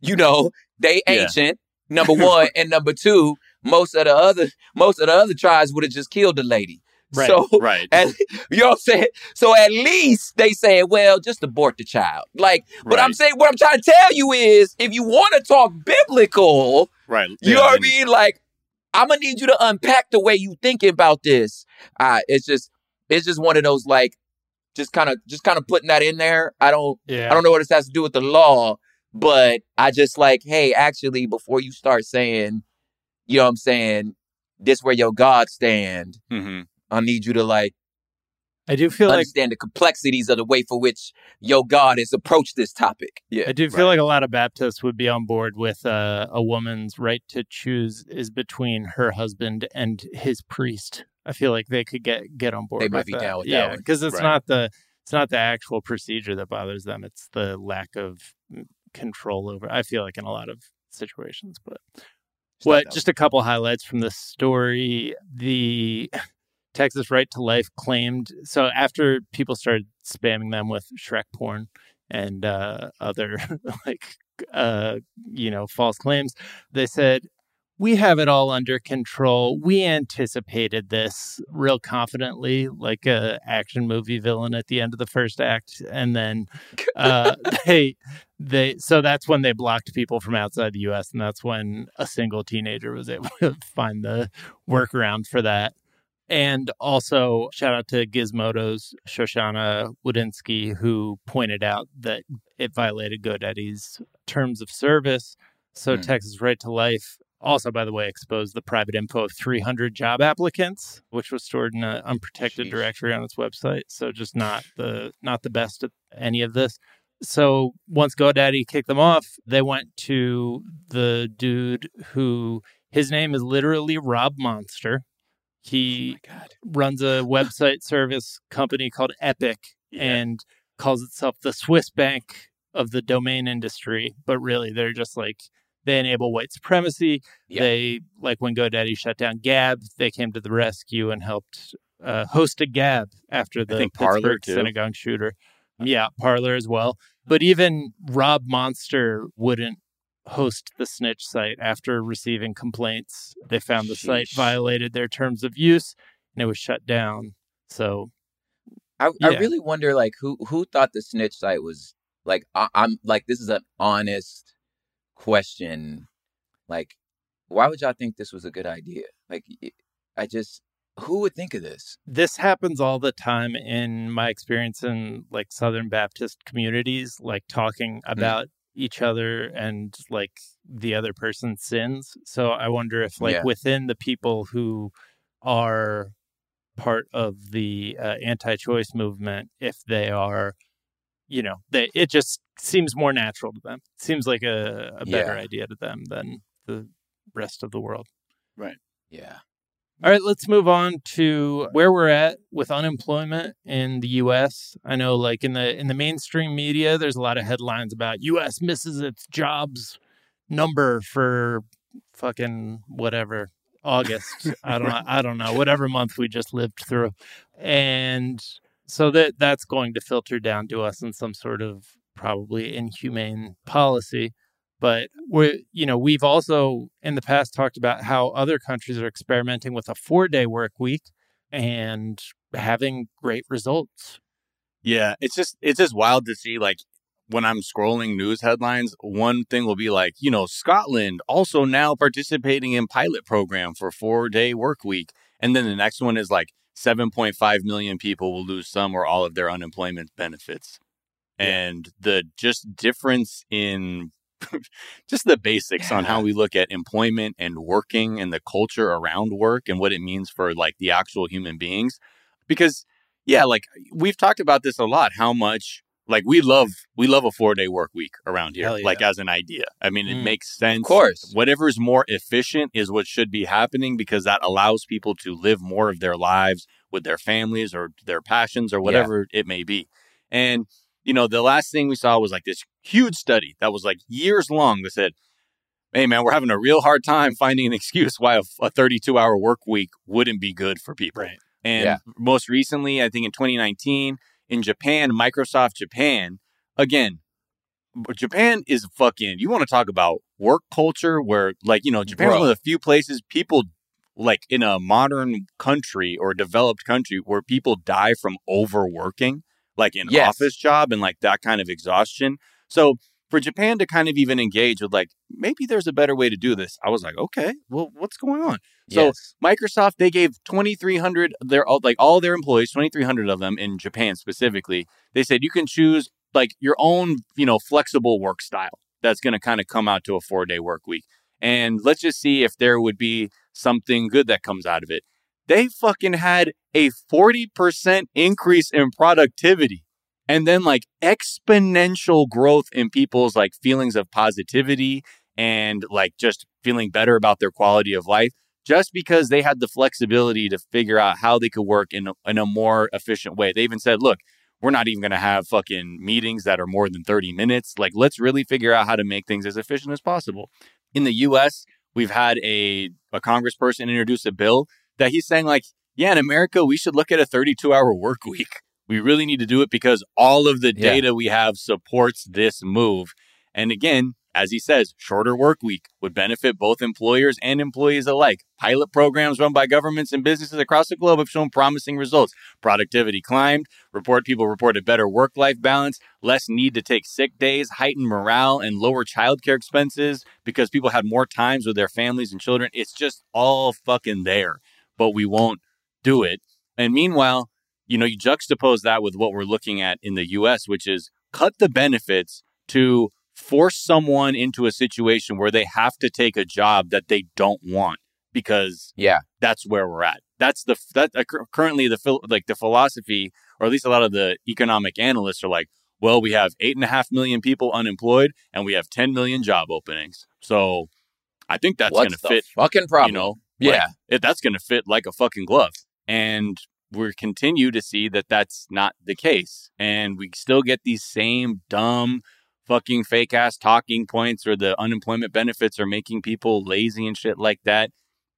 you know, they Yeah. ancient. Number one, and number two, most of the other most of the other tribes would have just killed the lady. Right, So Right. at, you know what I'm saying? So at least they say, well, just abort the child. Like, but I'm saying what I'm trying to tell you is if you want to talk biblical, Right. you Yeah, know what I mean? Like, I'm gonna need you to unpack the way you thinking about this. Uh, it's just, it's just one of those like, just kind of, just kind of putting that in there. I don't, Yeah. I don't know what this has to do with the law, but I just like, hey, actually, before you start saying, you know what I'm saying, this where your God stand, Mhm. I need you to like I do feel like understand the complexities of the way for which your God has approached this topic. Yeah, I do feel right. like a lot of Baptists would be on board with uh, a woman's right to choose is between her husband and his priest. I feel like they could get get on board. They might with be that. down with that yeah, one. because it's Right. not the it's not the actual procedure that bothers them. It's the lack of mm, control over. I feel like in a lot of situations, but It's what just a couple highlights from the story the texas right to life claimed so after people started spamming them with shrek porn and uh, other like uh, you know false claims they said we have it all under control we anticipated this real confidently like a action movie villain at the end of the first act and then uh, they they so that's when they blocked people from outside the US and that's when a single teenager was able to find the workaround for that. And also shout out to Gizmodo's Shoshana Wodinsky who pointed out that it violated GoDaddy's terms of service. So Hmm. Texas Right to Life also by the way exposed the private info of 300 job applicants which was stored in an unprotected Sheesh. directory on its website. So just not the not the best at any of this so once GoDaddy kicked them off, they went to the dude who his name is literally Rob Monster. He Oh runs a website service company called Epik Yeah. and calls itself the Swiss bank of the domain industry. But really, they're just like they enable white supremacy. Yeah. They like when GoDaddy shut down Gab, they came to the rescue and helped uh, host a Gab after the think Parler, Pittsburgh synagogue shooter. Yeah, Parler as well. But even Rob Monster wouldn't host the snitch site after receiving complaints. They found the site violated their terms of use and it was shut down. So I, I really wonder, like, who who thought the snitch site was like? I, I'm like, this is an honest question. Like, why would y'all think this was a good idea? Like, I just, who would think of this? this happens all the time in my experience in like Southern Baptist communities, like talking mm. about each other and like the other person's sins. So I wonder if like Yeah. within the people who are part of the uh, anti-choice movement, if they are, you know, they it just seems more natural to them. Seems like a, a better Yeah. idea to them than the rest of the world. Right yeah. All right, let's move on to where we're at with unemployment in the US. I know like in the in the mainstream media there's a lot of headlines about US misses its jobs number for fucking whatever August. I don't know, I don't know, whatever month we just lived through. And so that that's going to filter down to us in some sort of probably inhumane policy but we you know we've also in the past talked about how other countries are experimenting with a four day work week and having great results Yeah, it's just it's just wild to see like when I'm scrolling news headlines, one thing will be like, you know, Scotland also now participating in pilot program for 4-day work week. And then the next one is like 7.5 million people will lose some or all of their unemployment benefits. And the just difference in just the basics on how we look at employment and working and the culture around work and what it means for like the actual human beings because yeah like we've talked about this a lot how much like we love we love a four day work week around here yeah. like as an idea i mean it Mm. makes sense Of course. whatever is more efficient is what should be happening because that allows people to live more of their lives with their families or their passions or whatever it may be and you know the last thing we saw was like this huge study that was like years long that said hey man we're having a real hard time finding an excuse why a, a 32 hour work week wouldn't be good for people Right. and Yeah. most recently i think in 2019 in japan microsoft japan again Japan is fucking. You want to talk about work culture where, like, you know, Japan's Bro. one of the few places people, like, in a modern country or developed country where people die from overworking, like an Yes. office job and like that kind of exhaustion. So for Japan to kind of even engage with, like, maybe there's a better way to do this, I was like, okay, well, what's going on? So yes. Microsoft, they gave 2,300, their all like all their employees, 2,300 of them in Japan specifically. They said you can choose like your own, you know, flexible work style that's going to kind of come out to a four day work week. And let's just see if there would be something good that comes out of it. They fucking had a 40% increase in productivity and then like exponential growth in people's like feelings of positivity and like just feeling better about their quality of life just because they had the flexibility to figure out how they could work in a, in a more efficient way. They even said, look, we're not even going to have fucking meetings that are more than 30 minutes. Like, let's really figure out how to make things as efficient as possible. In the US, we've had a, a congressperson introduce a bill that he's saying, like, yeah, in America, we should look at a 32 hour work week. We really need to do it because all of the Yeah. data we have supports this move. And again, as he says, shorter work week would benefit both employers and employees alike. Pilot programs run by governments and businesses across the globe have shown promising results. Productivity climbed, report people reported better work-life balance, less need to take sick days, heightened morale, and lower childcare expenses because people had more times with their families and children. It's just all fucking there, but we won't do it. And meanwhile, you know, you juxtapose that with what we're looking at in the US, which is cut the benefits to force someone into a situation where they have to take a job that they don't want because Yeah. that's where we're at. That's the that uh, currently the like the philosophy, or at least a lot of the economic analysts are like, well, we have eight and a half million people unemployed, and we have ten million job openings. So I think that's gonna the fit. fucking problem? You know, yeah. like, it, that's going to fit like a fucking glove. And we continue to see that that's not the case. And we still get these same dumb, fucking fake ass talking points, or the unemployment benefits are making people lazy and shit like that.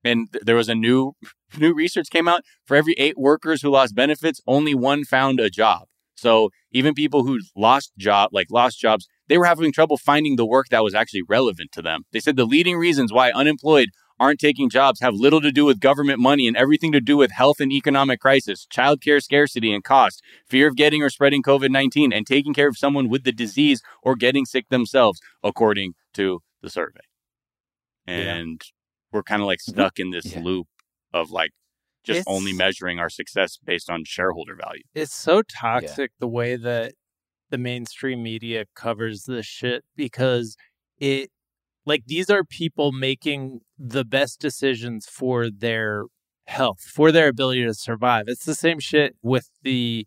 And th- there was a new new research came out for every eight workers who lost benefits, only one found a job. So even people who lost job, like lost jobs, they were having trouble finding the work that was actually relevant to them. They said the leading reasons why unemployed aren't taking jobs have little to do with government money and everything to do with health and economic crisis, childcare scarcity and cost, fear of getting or spreading COVID 19, and taking care of someone with the disease or getting sick themselves, according to the survey. And we're kind of like mm-hmm. stuck in this Yeah. loop of like just It's- only measuring our success based on shareholder value. it's so toxic the way that the mainstream media covers this shit because it like these are people making the best decisions for their health, for their ability to survive. It's the same shit with the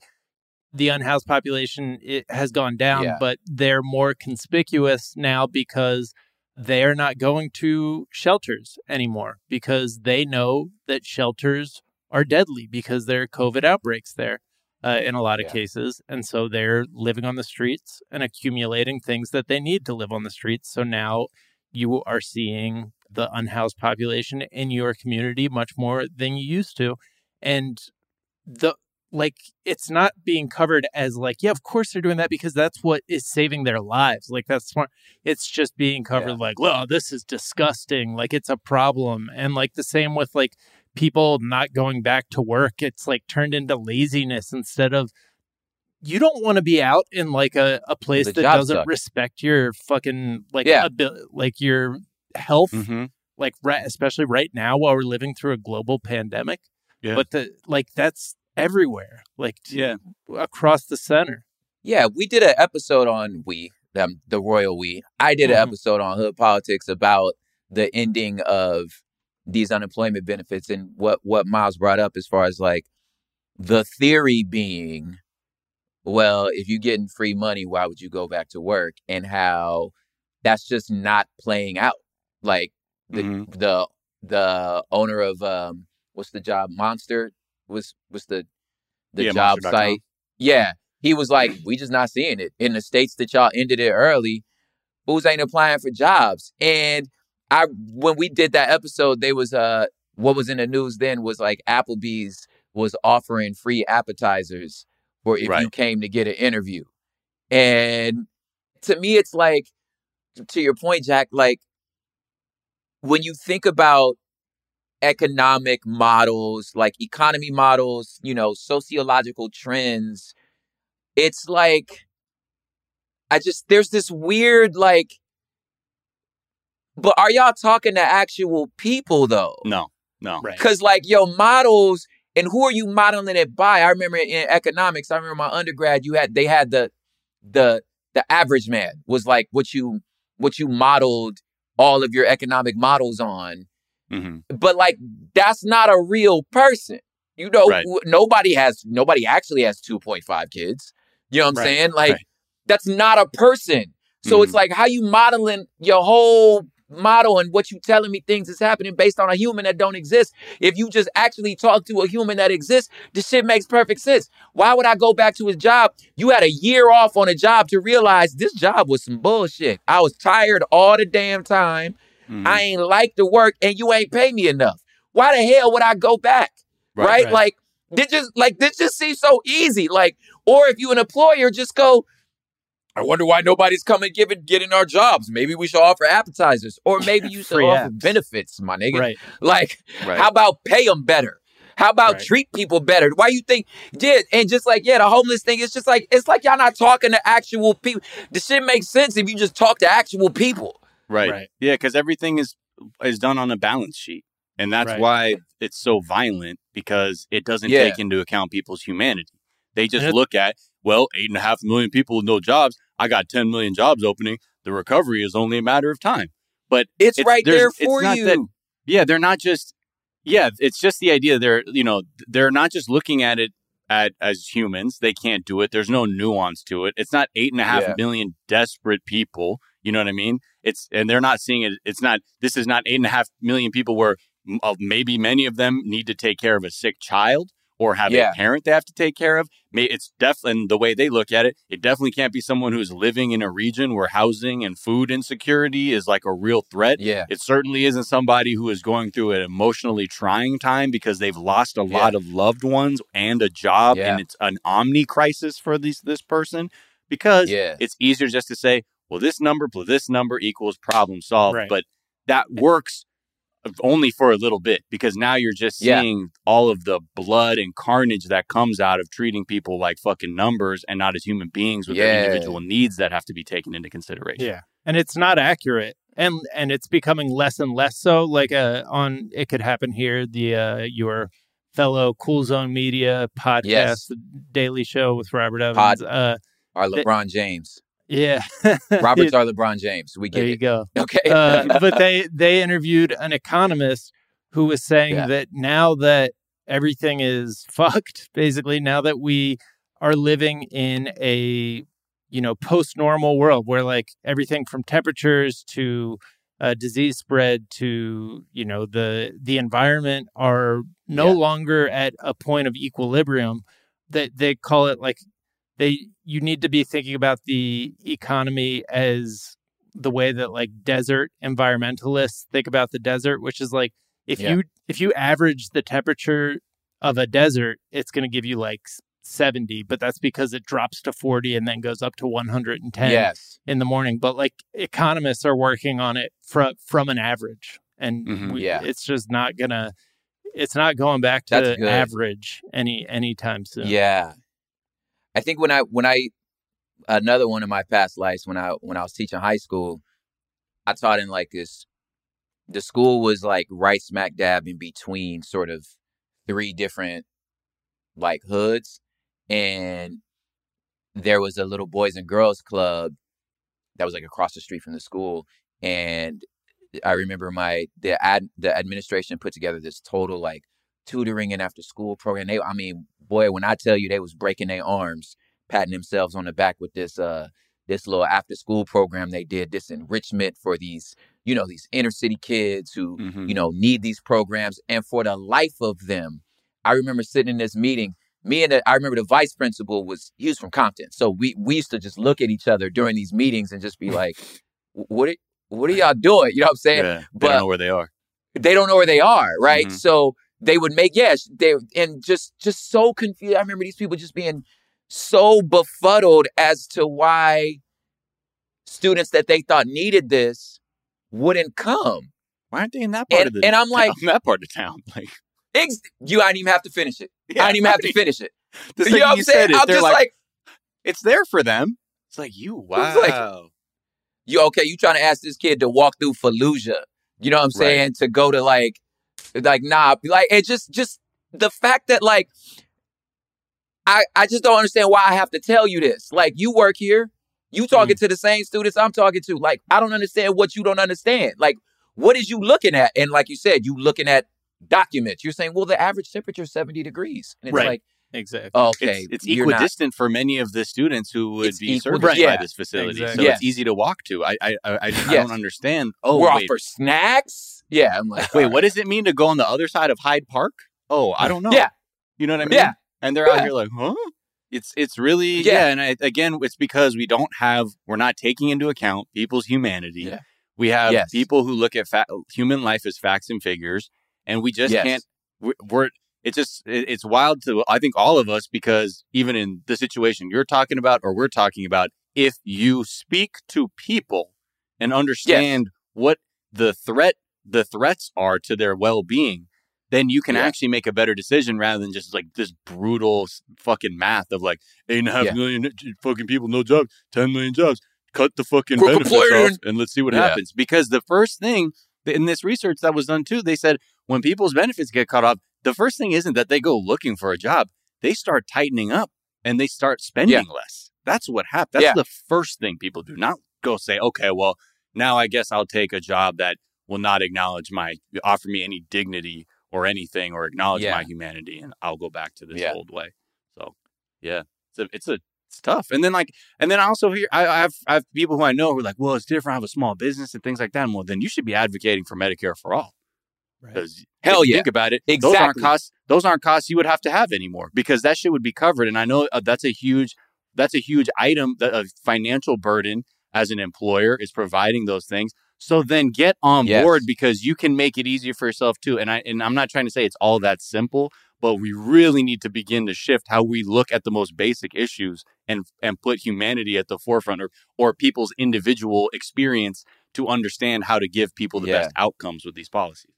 the unhoused population it has gone down, Yeah. but they're more conspicuous now because they're not going to shelters anymore because they know that shelters are deadly because there are COVID outbreaks there uh, in a lot of Yeah. cases. And so they're living on the streets and accumulating things that they need to live on the streets. So now you are seeing the unhoused population in your community much more than you used to. And the like it's not being covered as like yeah of course they're doing that because that's what is saving their lives. Like that's smart. It's just being covered Yeah. like well this is disgusting. Like it's a problem. And like the same with like people not going back to work. It's like turned into laziness instead of you don't want to be out in like a, a place The that doesn't sucks. respect your fucking like Yeah. abil- like your health Mm-hmm. like right, especially right now while we're living through a global pandemic Yeah. but the like that's everywhere like t- Yeah. across the center Yeah, we did an episode on we, um, the royal we. I did an Mhm. episode on hood politics about the ending of these unemployment benefits and what what Miles brought up as far as like the theory being, well, if you're getting free money, why would you go back to work? And how that's just not playing out. Like the Mhm. the the owner of um what's the job Monster was was the the Yeah, job Monster.com. site. Yeah, he was like, we just not seeing it in the states that y'all ended it early. Fools ain't applying for jobs. And I when we did that episode, they was uh what was in the news then was like Applebee's was offering free appetizers for if you came to get an interview. And to me, it's like to your point, Jack, like when you think about economic models, like economy models, you know, sociological trends, it's like I just there's this weird like but are y'all talking to actual people though? No, no. right Cause like yo models and who are you modeling it by? I remember in economics, I remember my undergrad, you had they had the the the average man was like what you what you modeled all of your economic models on. hmm But like that's not a real person. You know, Right. nobody has nobody actually has 2.5 kids. You know what I'm Right, saying? Like right. that's not a person. So it's Mhm. like how you modeling your whole model and what you telling me things is happening based on a human that don't exist. If you just actually talk to a human that exists, this shit makes perfect sense. Why would I go back to his job? You had a year off on a job to realize this job was some bullshit. I was tired all the damn time. Mhm. I ain't like the work and you ain't pay me enough. Why the hell would I go back? Right? Right, right. Like this just like this just seems so easy. Like, or if you an employer, just go. I wonder why nobody's coming giving getting our jobs. Maybe we should offer appetizers, or maybe you should Free offer apps. benefits, my nigga. right Like, Right. how about pay them better? How about Right. treat people better? Why you think, yeah, and just like, yeah, the homeless thing, it's just like, it's like y'all not talking to actual people. The shit makes sense if you just talk to actual people. Right. Right. Yeah, because everything is is done on a balance sheet, and that's Right. why it's so violent because it doesn't Yeah. take into account people's humanity. They just look at well, eight and a half million people with no jobs. I got ten million jobs opening. The recovery is only a matter of time. But It's, It's- right there it's for not you. that- yeah, they're not just yeah, it's just the idea they're you know they're not just looking at it at as humans. They can't do it. There's no nuance to it. It's not eight and a half Yeah. million desperate people. You know what I mean? It's and they're not seeing it. It's not. This is not eight and a half million people where uh, maybe many of them need to take care of a sick child or have Yeah. a parent they have to take care of. It's definitely the way they look at it. It definitely can't be someone who's living in a region where housing and food insecurity is like a real threat. yeah. It certainly isn't somebody who is going through an emotionally trying time because they've lost a lot of loved ones and a job, Yeah. and it's an omni crisis for this this person. Because Yeah. it's easier just to say, well, this number plus this number equals problem solved. Right. But that works only for a little bit because now you're just Yeah. seeing all of the blood and carnage that comes out of treating people like fucking numbers and not as human beings with their individual needs that have to be taken into consideration. Yeah, and it's not accurate, and and it's becoming less and less so. Like uh, on it could happen here. The uh, your fellow Cool Zone Media podcast, Yes. Daily Show with Robert Evans. Uh, Our They- LeBron James. Yeah, Robert's are LeBron James. We get there you it. go. Okay. uh, but they they interviewed an economist who was saying Yeah. that now that everything is fucked, basically now that we are living in a you know post normal world where like everything from temperatures to uh, disease spread to you know the the environment are no Yeah. longer at a point of equilibrium that they call it like they you need to be thinking about the economy as the way that like desert environmentalists think about the desert which is like if Yeah. you if you average the temperature of a desert it's going to give you like 70 but that's because it drops to 40 and then goes up to 110 yes. in the morning but like economists are working on it from from an average and Mhm. we, Yeah. it's just not gonna it's not going back to average any anytime soon Yeah. I think when I when I another one of my past lives when I when I was teaching high school, I taught in like this the school was like right smack dab in between sort of three different like hoods and there was a little boys and girls club that was like across the street from the school and I remember my the ad the administration put together this total like tutoring and after school program. They I mean, boy, when I tell you they was breaking their arms, patting themselves on the back with this uh this little after school program they did, this enrichment for these, you know, these inner city kids who, Mhm. you know, need these programs. And for the life of them, I remember sitting in this meeting. Me and the, I remember the vice principal was he was from Compton, so we we used to just look at each other during these meetings and just be like, "What are, what are y'all doing?" You know what I'm saying? Yeah, they but- don't know where they are. they don't know where they are, right? Mhm. So they would make yes, they and just just so confused. I remember these people just being so befuddled as to why students that they thought needed this wouldn't come. Why aren't they in that part And, of the and I'm like, that part of town? Like, ex- you, I didn't even have to finish it. I didn't even have to finish it. You know what I'm saying? it, I'm just like, like, it's there for them. It's like you. Wow. like- you okay? You trying to ask this kid to walk through Fallujah? You know what I'm Right. saying? To go to like, like nah, like it just just the fact that like, I I just don't understand why I have to tell you this. Like you work here, you mm-hmm. talking to the same students I'm talking to. Like I don't understand what you don't understand. Like what is you looking at? And like you said, you looking at documents. You're saying, well, the average temperature is 70 degrees, and it's Right. like, exactly okay, it's, it's you're not- equidistant for many of the students who would It's be equal- serviced yeah. by this facility. Exactly. So Yeah. it's easy to walk to. I I I, I, I Yes. don't understand. Oh we're wait, off for snacks. Yeah, I'm like, wait, what does it mean to go on the other side of Hyde Park? Oh, I don't know. Yeah. you know what I mean. Yeah. and they're out here like, huh? It's it's really Yeah. yeah, and I, again, it's because we don't have we're not taking into account people's humanity. Yeah. We have Yes. people who look at fa- human life as facts and figures, and we just Yes. can't. We're, we're it's just it, it's wild to I think all of us because even in the situation you're talking about or we're talking about, if you speak to people and understand what the threat the threats are to their well being, then you can Yeah. actually make a better decision rather than just like this brutal fucking math of like eight and a half Yeah. million fucking people, no jobs, ten million jobs. Cut the fucking benefits off and let's see what Yeah. happens. Because the first thing in this research that was done too, they said when people's benefits get cut off, the first thing isn't that they go looking for a job. They start tightening up and they start spending less. That's what happens. That's Yeah. the first thing people do. Not go say, okay, well, now I guess I'll take a job that will not acknowledge my, offer me any dignity or anything or acknowledge Yeah. my humanity and I'll go back to this Yeah. old way. So, yeah, it's a, it's a, it's tough. And then like, and then I also hear, I, I have, I have people who I know who are like, well, it's different. I have a small business and things like that. And well, then you should be advocating for Medicare for all. Right. Because Hell you yeah. think about it, those aren't Exactly. costs. Those aren't costs you would have to have anymore because that shit would be covered. And I know uh, that's a huge, that's a huge item, that a financial burden as an employer is providing those things. So then get on Yes. board because you can make it easier for yourself too. And I and I'm not trying to say it's all that simple, but we really need to begin to shift how we look at the most basic issues and and put humanity at the forefront or or people's individual experience to understand how to give people the Yeah. best outcomes with these policies.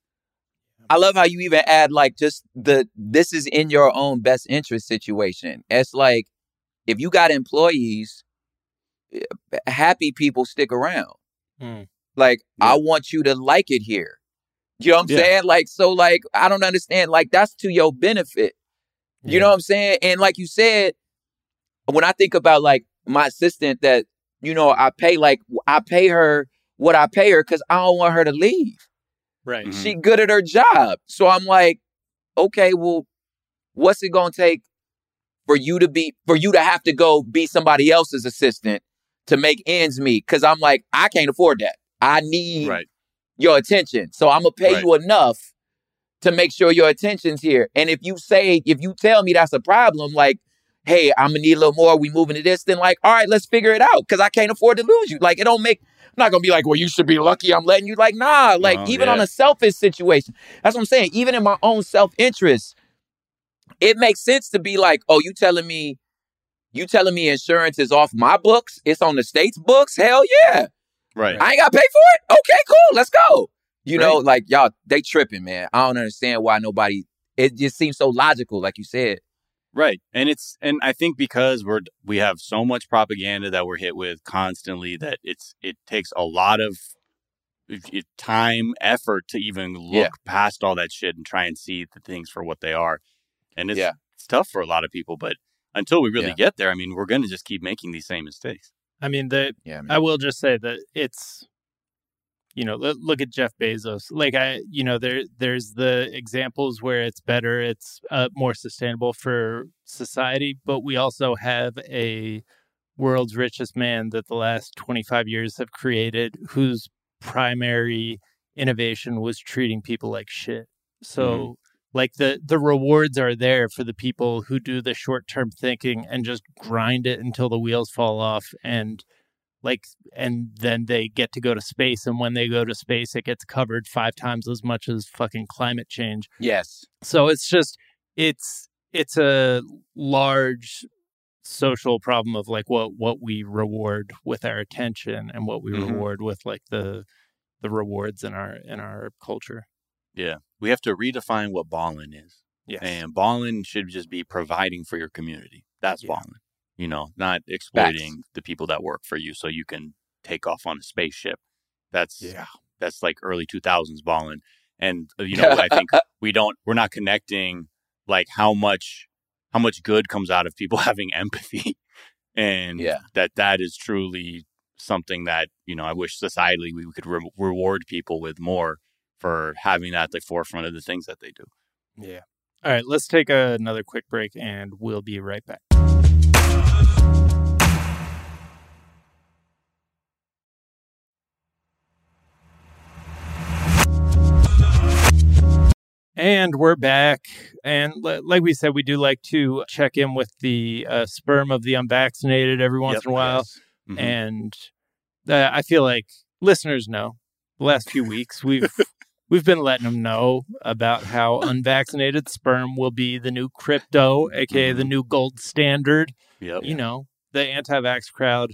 I love how you even add like just the this is in your own best interest situation. It's like if you got employees, eh, happy people stick around. Hmm. Like Yeah. I want you to like it here. You know what I'm Yeah. saying? Like so like I don't understand like that's to your benefit. You know what I'm saying? And like you said, when I think about like my assistant that you know I pay like I pay her what I pay her because I don't want her to leave. Right. Mhm. She good at her job, so I'm like, okay, well, what's it gonna take for you to be for you to have to go be somebody else's assistant to make ends meet? Because I'm like, I can't afford that. I need Right. your attention. So I'm gonna pay Right. you enough to make sure your attention's here. And if you say, if you tell me that's a problem, like, hey, I'm gonna need a little more, we moving to this, then like, all right, let's figure it out. Cause I can't afford to lose you. Like it don't make I'm not gonna be like, well, you should be lucky I'm letting you like, nah, like No, even yeah. on a selfish situation. That's what I'm saying. Even in my own self-interest, it makes sense to be like, oh, you telling me you telling me insurance is off my books? It's on the state's books? Hell yeah. Right. I ain't got to pay for it. Okay, cool. Let's go. You know, like y'all, they tripping, man. I don't understand why nobody. It just seems so logical, like you said. Right. And it's and I think because we're we have so much propaganda that we're hit with constantly that it's it takes a lot of it- it- time, effort to even look Yeah. past all that shit and try and see the things for what they are. And it's Yeah. it's tough for a lot of people, but until we really Yeah. get there, I mean, we're going to just keep making these same mistakes. I mean, the Yeah, man. I will just say that it's, you know, look, at Jeff Bezos. Like I, you know, there there's the examples where it's better, it's uh, more sustainable for society, but we also have a world's richest man that the last 25 years have created whose primary innovation was treating people like shit. So like the the rewards are there for the people who do the short-term thinking and just grind it until the wheels fall off and like and then they get to go to space and when they go to space it gets covered five times as much as fucking climate change yes. so it's just it's it's a large social problem of like what what we reward with our attention and what we Mhm. reward with like the the rewards in our in our culture Yeah. We have to redefine what balling is. yeah And balling should just be providing for your community. That's Yeah. ballin. You know, not exploiting the people that work for you so you can take off on a spaceship. That's yeah that's like early 2000s balling. And uh, you know, I think we don't we're not connecting like how much how much good comes out of people having empathy and Yeah. that that is truly something that you know i wish societally we could re- reward people with more for having that at the forefront of the things that they do yeah all right let's take another quick break and we'll be right back And we're back. And li- like we said, we do like to check in with the uh, sperm of the unvaccinated every once Yep, in a while. yes. Mhm. And uh, I feel like listeners know the last few weeks we've we've been letting them know about how unvaccinated sperm will be the new crypto, aka the Mhm. new gold standard. yep You know, the anti-vax crowd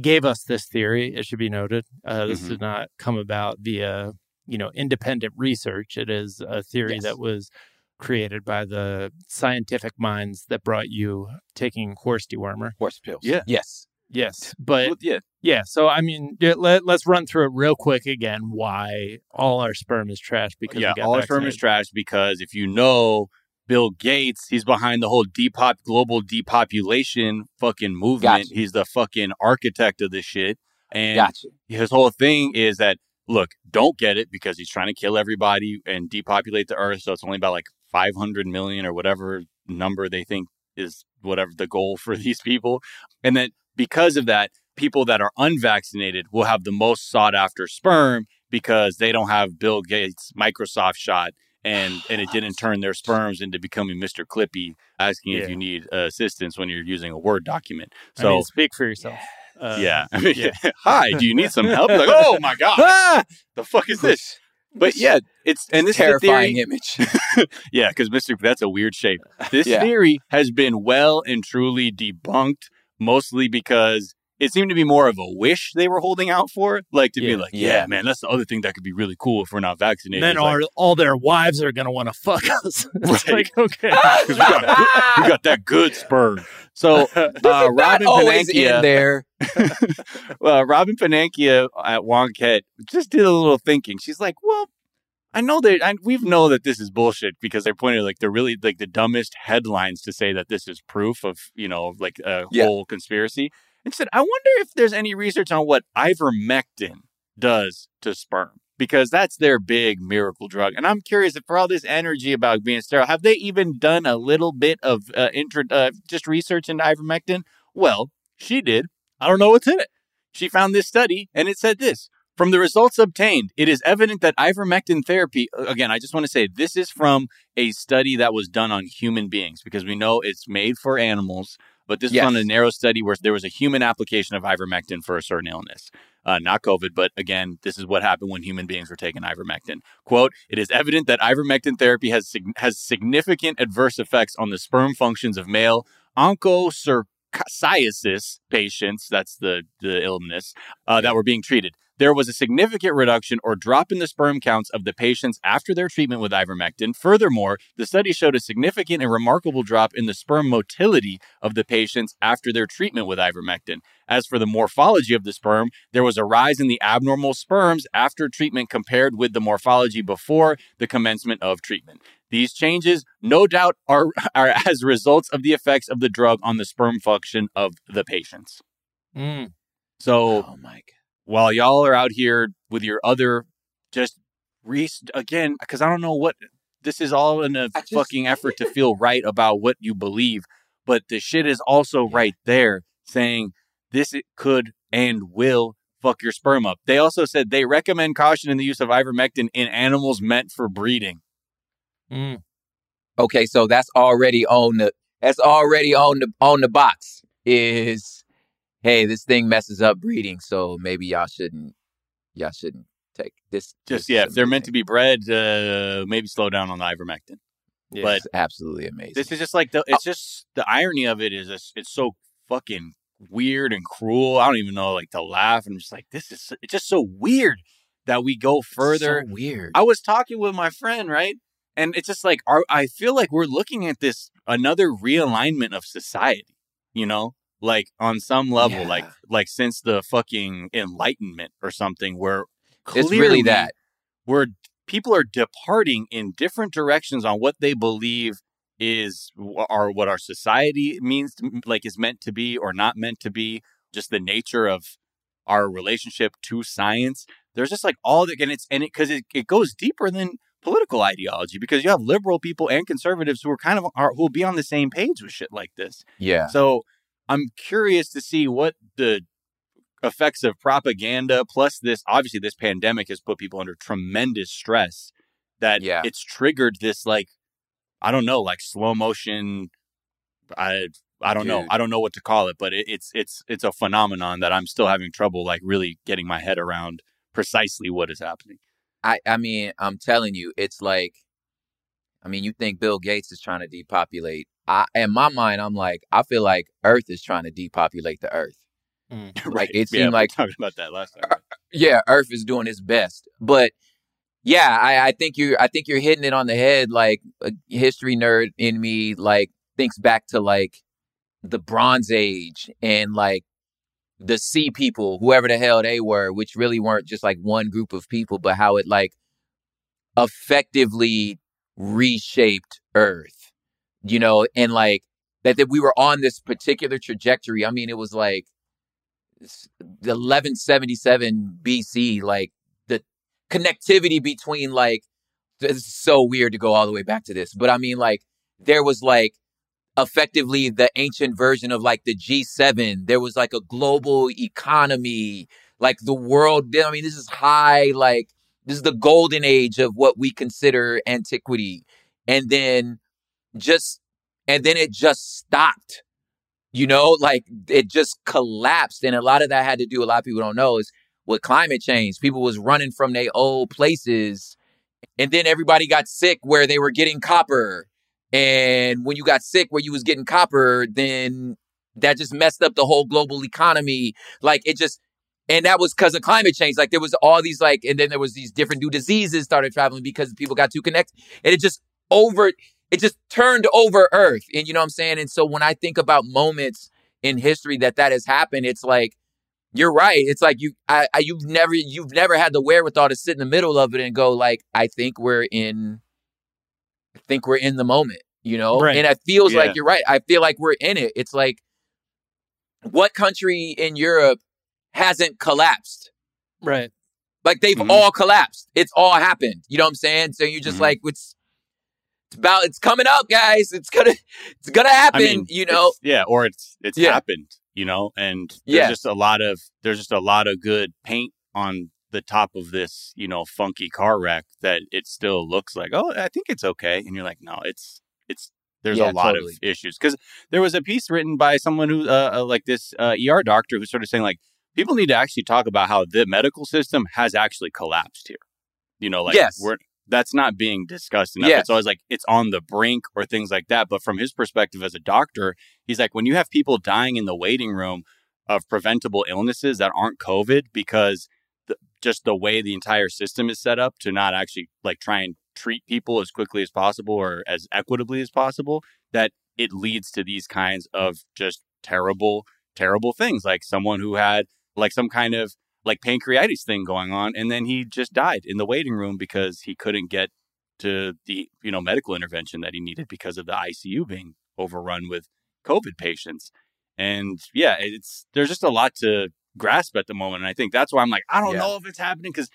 gave us this theory. It should be noted. Uh, this Mhm. did not come about via you know independent research. It is a theory Yes. that was created by the scientific minds that brought you taking horse dewormer. Horse pills. Yeah. Yes. Yes, but Well, yeah yeah. So I mean, yeah, let, let's run through it real quick again. Why all our sperm is trash because yeah we got all our sperm is trash because if you know bill gates he's behind the whole depop global depopulation fucking movement Gotcha. he's the fucking architect of this shit and Gotcha. his whole thing is that look, don't get it because he's trying to kill everybody and depopulate the earth. So it's only about like 500 million or whatever number they think is whatever the goal for these people. And then because of that, people that are unvaccinated will have the most sought after sperm because they don't have Bill Gates Microsoft shot and and it didn't turn their sperms into becoming Mr. Clippy asking Yeah. if you need uh, assistance when you're using a Word document. I So mean, speak for yourself. Uh, yeah. yeah. Hi, do you need some help? Like, oh my god, Ah! the fuck is this? But yeah, it's and this terrifying is a theory. image. Yeah, because Mister, that's a weird shape. This Yeah. theory has been well and truly debunked, mostly because it seemed to be more of a wish they were holding out for, like to Yeah. be like, yeah, Yeah. man, that's the other thing that could be really cool if we're not vaccinated. then It's like, all, all their wives are gonna want to fuck us. it's Right. like okay. 'Cause we got, we got that good sperm. So uh, Not Robin always in Pennacchia, there. well, Robyn Pennacchia at Wonkette just did a little thinking. She's like, well, I know that I, we know that this is bullshit because they're pointing like they're really like the dumbest headlines to say that this is proof of you know like a Yeah. whole conspiracy. And said, I wonder if there's any research on what ivermectin does to sperm because that's their big miracle drug. And I'm curious if for all this energy about being sterile, have they even done a little bit of uh, intro, uh, just research into ivermectin? Well, she did. I don't know what's in it. She found this study and it said this. From the results obtained, it is evident that ivermectin therapy, again, I just want to say this is from a study that was done on human beings because we know it's made for animals, but this yes. is on a narrow study where there was a human application of ivermectin for a certain illness. Uh, not COVID, but again, this is what happened when human beings were taking ivermectin. Quote, it is evident that ivermectin therapy has, sig- has significant adverse effects on the sperm functions of male onchocerciasis patients, that's the, the illness, uh, that were being treated there was a significant reduction or drop in the sperm counts of the patients after their treatment with ivermectin. Furthermore, the study showed a significant and remarkable drop in the sperm motility of the patients after their treatment with ivermectin. As for the morphology of the sperm, there was a rise in the abnormal sperms after treatment compared with the morphology before the commencement of treatment. These changes, no doubt, are, are as results of the effects of the drug on the sperm function of the patients. Mm. So, oh my God while y'all are out here with your other just re again because I don't know what this is all in a just, fucking effort to feel right about what you believe, but the shit is also right there saying this could and will fuck your sperm up. They also said they recommend caution in the use of ivermectin in animals meant for breeding. Mm. Okay, so that's already on the that's already on the on the box is hey, this thing messes up breeding, so maybe y'all shouldn't y'all shouldn't take this. Just yeah, if they're meant to be bred, uh, maybe slow down on the ivermectin. Yeah, but absolutely amazing. This is just like the it's just the irony of it is it's, it's so fucking weird and cruel. I don't even know like to laugh and just like this is it's just so weird that we go further. So weird. I was talking with my friend, right? And it's just like our, I feel like we're looking at this another realignment of society, you know? Like on some level yeah. like like since the fucking enlightenment or something where it's really that. where people are departing in different directions on what they believe is or what our society means to, like is meant to be or not meant to be just the nature of our relationship to science. There's just like all the and it's and it because it, it goes deeper than political ideology because you have liberal people and conservatives who are kind of are who will be on the same page with shit like this. Yeah. So I'm curious to see what the effects of propaganda plus this obviously this pandemic has put people under tremendous stress that yeah. it's triggered this like I don't know like slow motion I I don't Dude. know I don't know what to call it but it, it's it's it's a phenomenon that I'm still having trouble like really getting my head around precisely what is happening. I I mean I'm telling you it's like I mean you think Bill Gates is trying to depopulate I, in my mind, I'm like, I feel like Earth is trying to depopulate the Earth. Mm. Like right. it seemed yeah, like talking about that last time. Yeah, Earth is doing its best, but yeah, I, I think you're I think you're hitting it on the head. Like a history nerd in me, like thinks back to like the Bronze Age and like the Sea People, whoever the hell they were, which really weren't just like one group of people, but how it like effectively reshaped Earth you know, and like that, that we were on this particular trajectory. I mean, it was like 1177 BC, like the connectivity between like, it's so weird to go all the way back to this, but I mean, like, there was like effectively the ancient version of like the G7. There was like a global economy, like the world. I mean, this is high, like, this is the golden age of what we consider antiquity. And then just and then it just stopped. You know, like it just collapsed. And a lot of that had to do, a lot of people don't know, is with climate change. People was running from their old places. And then everybody got sick where they were getting copper. And when you got sick where you was getting copper, then that just messed up the whole global economy. Like it just and that was because of climate change. Like there was all these like, and then there was these different new diseases started traveling because people got too connected, and it just over it just turned over earth and you know what i'm saying and so when i think about moments in history that that has happened it's like you're right it's like you I, I you've never you've never had the wherewithal to sit in the middle of it and go like i think we're in i think we're in the moment you know right. and it feels yeah. like you're right i feel like we're in it it's like what country in Europe hasn't collapsed? Right. Like they've Mhm. all collapsed. It's all happened. You know what I'm saying? So you're just Mhm. like, it's it's about it's coming up, guys. It's gonna it's gonna happen. I mean, you know? yeah, or it's it's Yeah. happened, you know, and there's Yeah. just a lot of there's just a lot of good paint on the top of this, you know, funky car wreck that it still looks like, oh, I think it's okay, and you're like, no, it's it's there's Yeah, a lot totally. of issues because there was a piece written by someone who uh, uh, like this uh, ER doctor who started saying like people need to actually talk about how the medical system has actually collapsed here. You know, like Yes. we're that's not being discussed enough. It's always like it's on the brink or things like that. But from his perspective as a doctor, he's like, when you have people dying in the waiting room of preventable illnesses that aren't COVID because the, just the way the entire system is set up to not actually like try and treat people as quickly as possible or as equitably as possible, that it leads to these kinds of just terrible, terrible things. Like someone who had like some kind of like pancreatitis thing going on and then he just died in the waiting room because he couldn't get to the you know medical intervention that he needed because of the ICU being overrun with covid patients and yeah it's there's just a lot to grasp at the moment and I think that's why I'm like I don't Yeah. know if it's happening cuz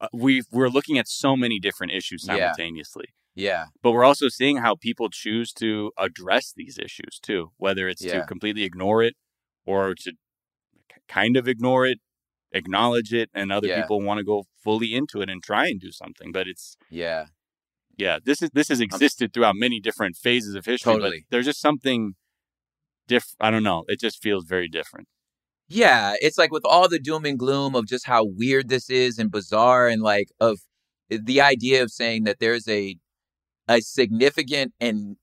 uh, we we're looking at so many different issues Yeah. simultaneously Yeah. but we're also seeing how people choose to address these issues too whether it's Yeah. to completely ignore it or to kind of ignore it acknowledge it and other Yeah. people want to go fully into it and try and do something but it's Yeah. yeah this is this has um existed throughout many different phases of history Totally. but there's just something diff i don't know it just feels very different Yeah, it's like with all the doom and gloom of just how weird this is and bizarre and like of the idea of saying that there's a a significant and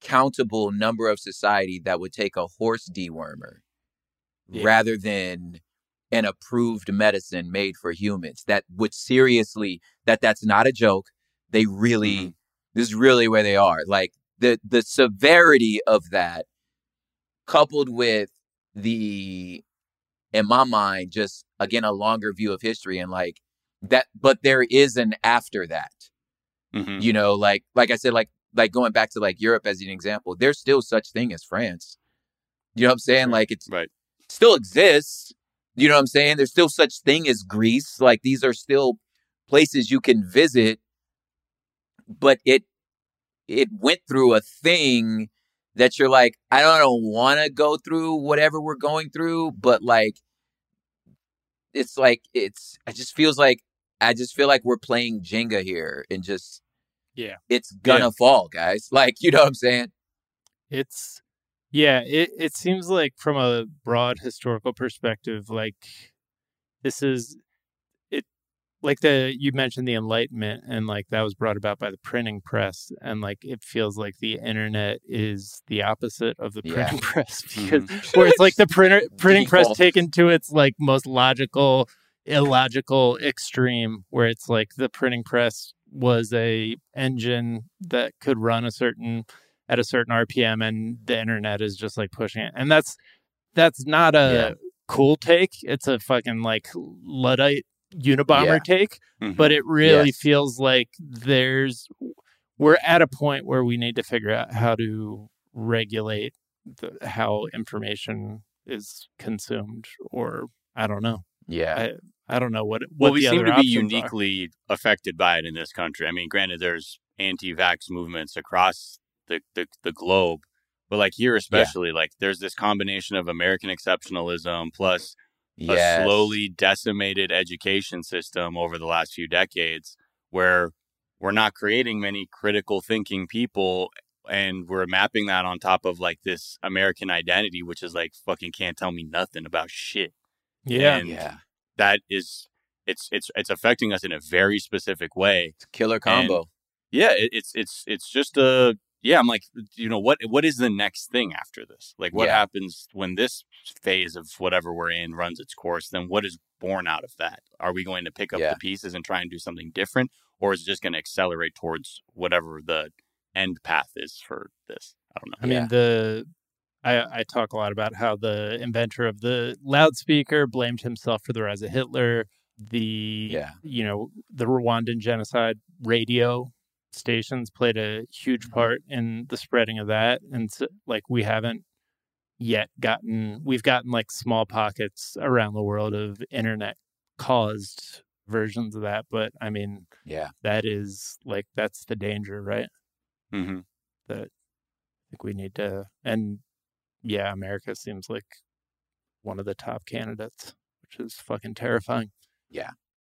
countable number of society that would take a horse dewormer Yeah. rather than an approved medicine made for humans that would seriously that that's not a joke they really Mhm. this is really where they are like the the severity of that coupled with the in my mind just again a longer view of history and like that but there is an after that Mhm. you know like like i said like like going back to like europe as an example there's still such thing as france you know what i'm saying Right. like it's right still exists you know what i'm saying? There's still such thing as greece. Like these are still places you can visit but it it went through a thing that you're like i don't want to go through whatever we're going through but like it's like it's it just feels like i just feel like we're playing jenga here and just Yeah. it's gonna fall guys. Like you know what i'm saying? It's yeah, it it seems like from a broad historical perspective, like this is it like the you mentioned the enlightenment and like that was brought about by the printing press and like it feels like the internet is the opposite of the Yeah. printing press because mm-hmm. where it's like the printer printing press taken to its like most logical illogical extreme where it's like the printing press was a engine that could run a certain at a certain rpm and the internet is just like pushing it and that's that's not a Yeah. cool take it's a fucking like luddite unabomber Yeah. take Mhm. but it really Yes. feels like there's we're at a point where we need to figure out how to regulate the, how information is consumed or i don't know yeah i, I don't know what what well, we the seem other to be options are. uniquely affected by it in this country. I mean, granted, there's anti-vax movements across the, the, the globe, but like here especially, like there's this combination of American exceptionalism plus Yes. a slowly decimated education system over the last few decades, where we're not creating many critical thinking people. And we're mapping that on top of like this American identity, which is like fucking can't tell me nothing about shit yeah and- yeah that is it's it's it's affecting us in a very specific way. it's a killer combo Yeah, it, it's it's it's just a yeah. I'm like, you know what what is the next thing after this? Like, what Yeah. happens when this phase of whatever we're in runs its course? Then what is born out of that? Are we going to pick up Yeah. the pieces and try and do something different, or is it just going to accelerate towards whatever the end path is for this? I don't know. I mean, Yeah. the I, I talk a lot about how the inventor of the loudspeaker blamed himself for the rise of Hitler. The Yeah. you know the Rwandan genocide radio stations played a huge Mm-hmm. part in the spreading of that, and so, like we haven't yet gotten we've gotten like small pockets around the world of internet caused versions of that. But I mean, Yeah. that is like that's the danger, right? hmm That I think we need to and yeah, America seems like one of the top candidates, which is fucking terrifying.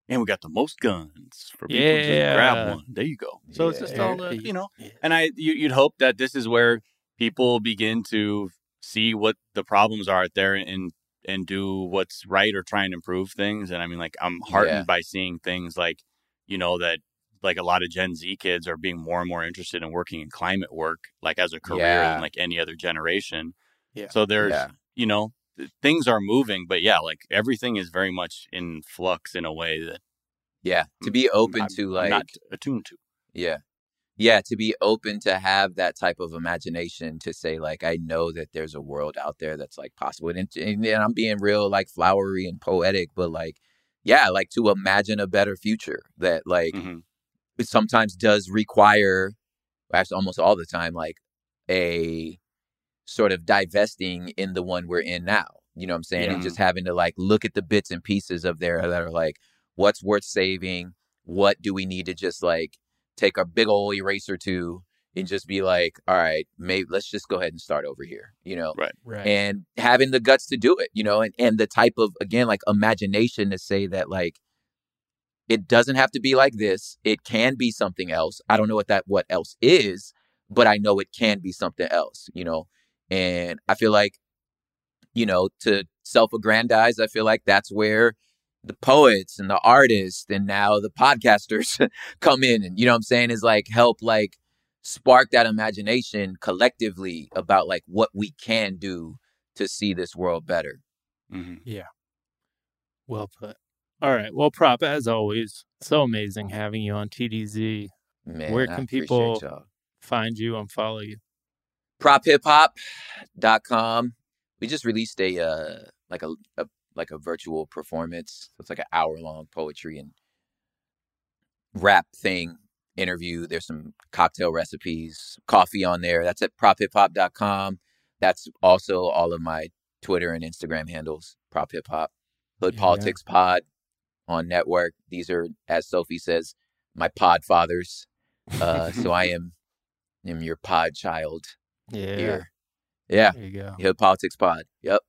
And we got the most guns for people to just grab one. There you go. So it's just all, Yeah. uh, you know, and I you, you'd hope that this is where people begin to see what the problems are out there and and do what's right or try and improve things. And I mean, like I'm heartened Yeah. by seeing things like you know that like a lot of Gen Z kids are being more and more interested in working in climate work, like as a career Yeah. than like any other generation. Yeah. So there's Yeah. you know th- things are moving, but yeah, like everything is very much in flux in a way that Yeah. To be open I'm- to like not attuned to. Yeah. Yeah, to be open to have that type of imagination to say like I know that there's a world out there that's like possible and, and, and I'm being real like flowery and poetic but like yeah, like to imagine a better future that like Mhm. it sometimes does require actually almost all the time like a sort of divesting in the one we're in now. You know what I'm saying? And just having to like look at the bits and pieces of there that are like what's worth saving, what do we need to just like take a big old eraser to and just be like, all right, maybe let's just go ahead and start over here, you know? Right. and having the guts to do it, you know, and, and the type of again like imagination to say that like it doesn't have to be like this. It can be something else. I don't know what that what else is, but I know it can be something else, you know. And I feel like, you know, to self-aggrandize, I feel like that's where the poets and the artists and now the podcasters come in and you know what I'm saying is like help like spark that imagination collectively about like what we can do to see this world better. Mhm. Well put. All right. Well, prop as always. So amazing having you on TDZ. Man, Where can appreciate people- y'all. Find you and follow you. prophiphop.com. We just released a uh like a, a like a virtual performance. It's like an hour long poetry and rap thing interview. There's some cocktail recipes, coffee on there. That's at prophiphop.com. That's also all of my Twitter and Instagram handles. Prop Hip Hop, Hood Yeah. Politics Pod on network. These are, as Sophie says, my pod fathers. Uh, so I am am your pod child Yeah. here. Yeah. There you go. Hood Politics Pod. Yep.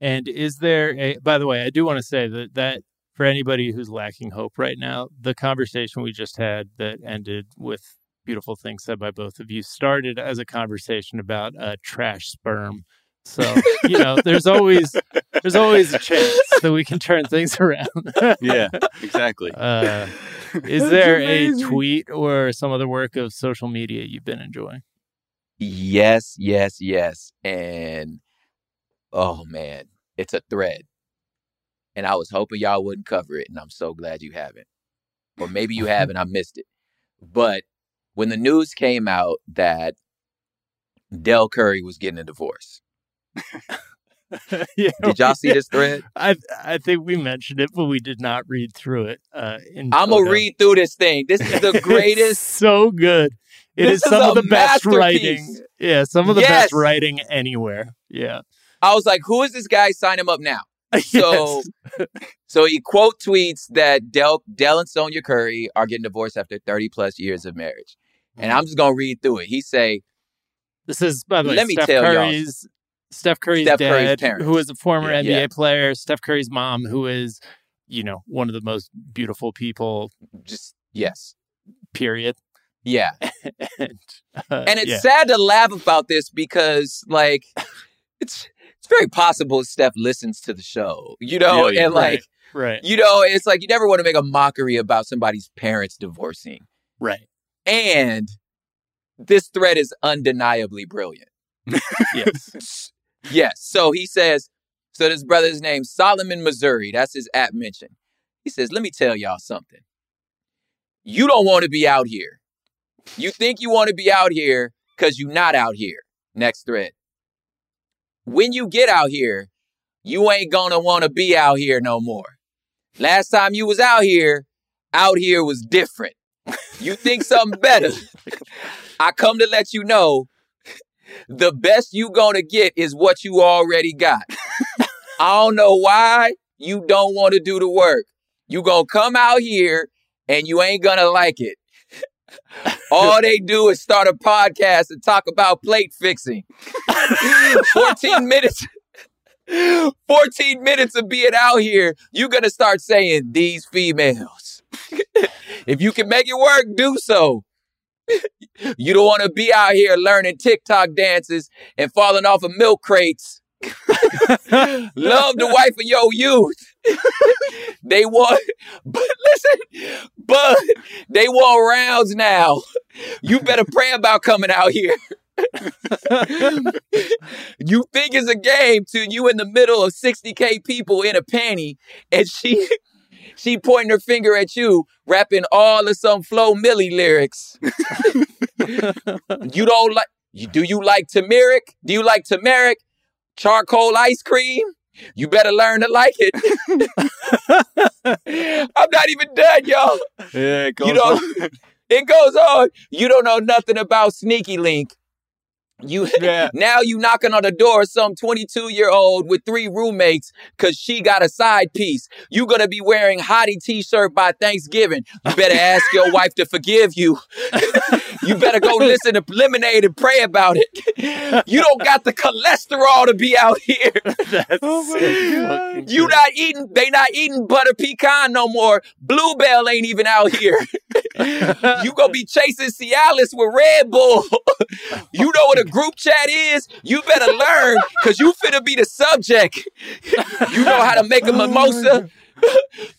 And is there a, by the way, I do want to say that, that for anybody who's lacking hope right now, the conversation we just had that ended with beautiful things said by both of you started as a conversation about uh, trash sperm. So, you know, there's always, there's always a chance that we can turn things around. Yeah, exactly. Uh, is there a tweet or some other work of social media you've been enjoying? Yes, yes, yes. And oh man, it's a thread. And I was hoping y'all wouldn't cover it, and I'm so glad you haven't. Or maybe you have and I missed it. But when the news came out that Dell Curry was getting a divorce, yeah, did y'all see this thread? I I think we mentioned it, but we did not read through it. Uh, in I'm gonna read through this thing. This is the It's greatest. so good. It is is some of the best writing. Yeah, some of the Yes. best writing anywhere. Yeah. I was like, who is this guy? Sign him up now. So, so he quote tweets that Dell, Dell and Sonia Curry are getting divorced after 30 plus years of marriage. And I'm just gonna read through it. He say, this is by the way Let me Steph tell y'all. Curry's Steph Curry's Steph Curry's dad, parents. who is a former Yeah. NBA Yeah. player. Steph Curry's mom, who is, you know, one of the most beautiful people. just yes, Period. yeah. and, uh, And it's yeah. sad to laugh about this because like it's it's very possible Steph listens to the show, you know, yeah, and like right, you know, it's like you never want to make a mockery about somebody's parents divorcing. right. And this thread is undeniably brilliant. Yes. Yes. So he says, so this brother's name, Solomon, Missouri. That's his app mention. He says, let me tell y'all something. You don't want to be out here. You think you want to be out here because you're not out here. Next thread. When you get out here, you ain't gonna want to be out here no more. Last time you was out here, out here was different. You think something better. I come to let you know the best you gonna get is what you already got. I don't know why you don't want to do the work. You gonna come out here and you ain't gonna like it. All they do is start a podcast and talk about plate fixing. 14 minutes. 14 minutes of being out here, you're gonna start saying these females. if you can make it work, do so. You don't want to be out here learning TikTok dances and falling off of milk crates. Love the wife of your youth. they want, but listen, but they want rounds now. You better pray about coming out here. you think it's a game to you in the middle of 60k people in a panty and she she pointing her finger at you rapping all of some Flo Milli lyrics. You don't like you do you like turmeric? Do you like turmeric? Charcoal ice cream? You better learn to like it. I'm not even done y'all. Yeah, it goes you don't it goes on. You don't know nothing about sneaky link you Yeah. now you knocking on the door of some 22 year old with three roommates because she got a side piece. You gonna be wearing hottie t-shirt by Thanksgiving. You better ask your wife to forgive you. you better go listen to Lemonade and pray about it. You don't got the cholesterol to be out here. That's Oh my so God. fucking You not eating, they not eating butter pecan no more. Bluebell ain't even out here. you gonna be chasing Cialis with Red Bull. you know what a group chat is? You better learn, cause you finna be the subject. you know how to make a oh, mimosa.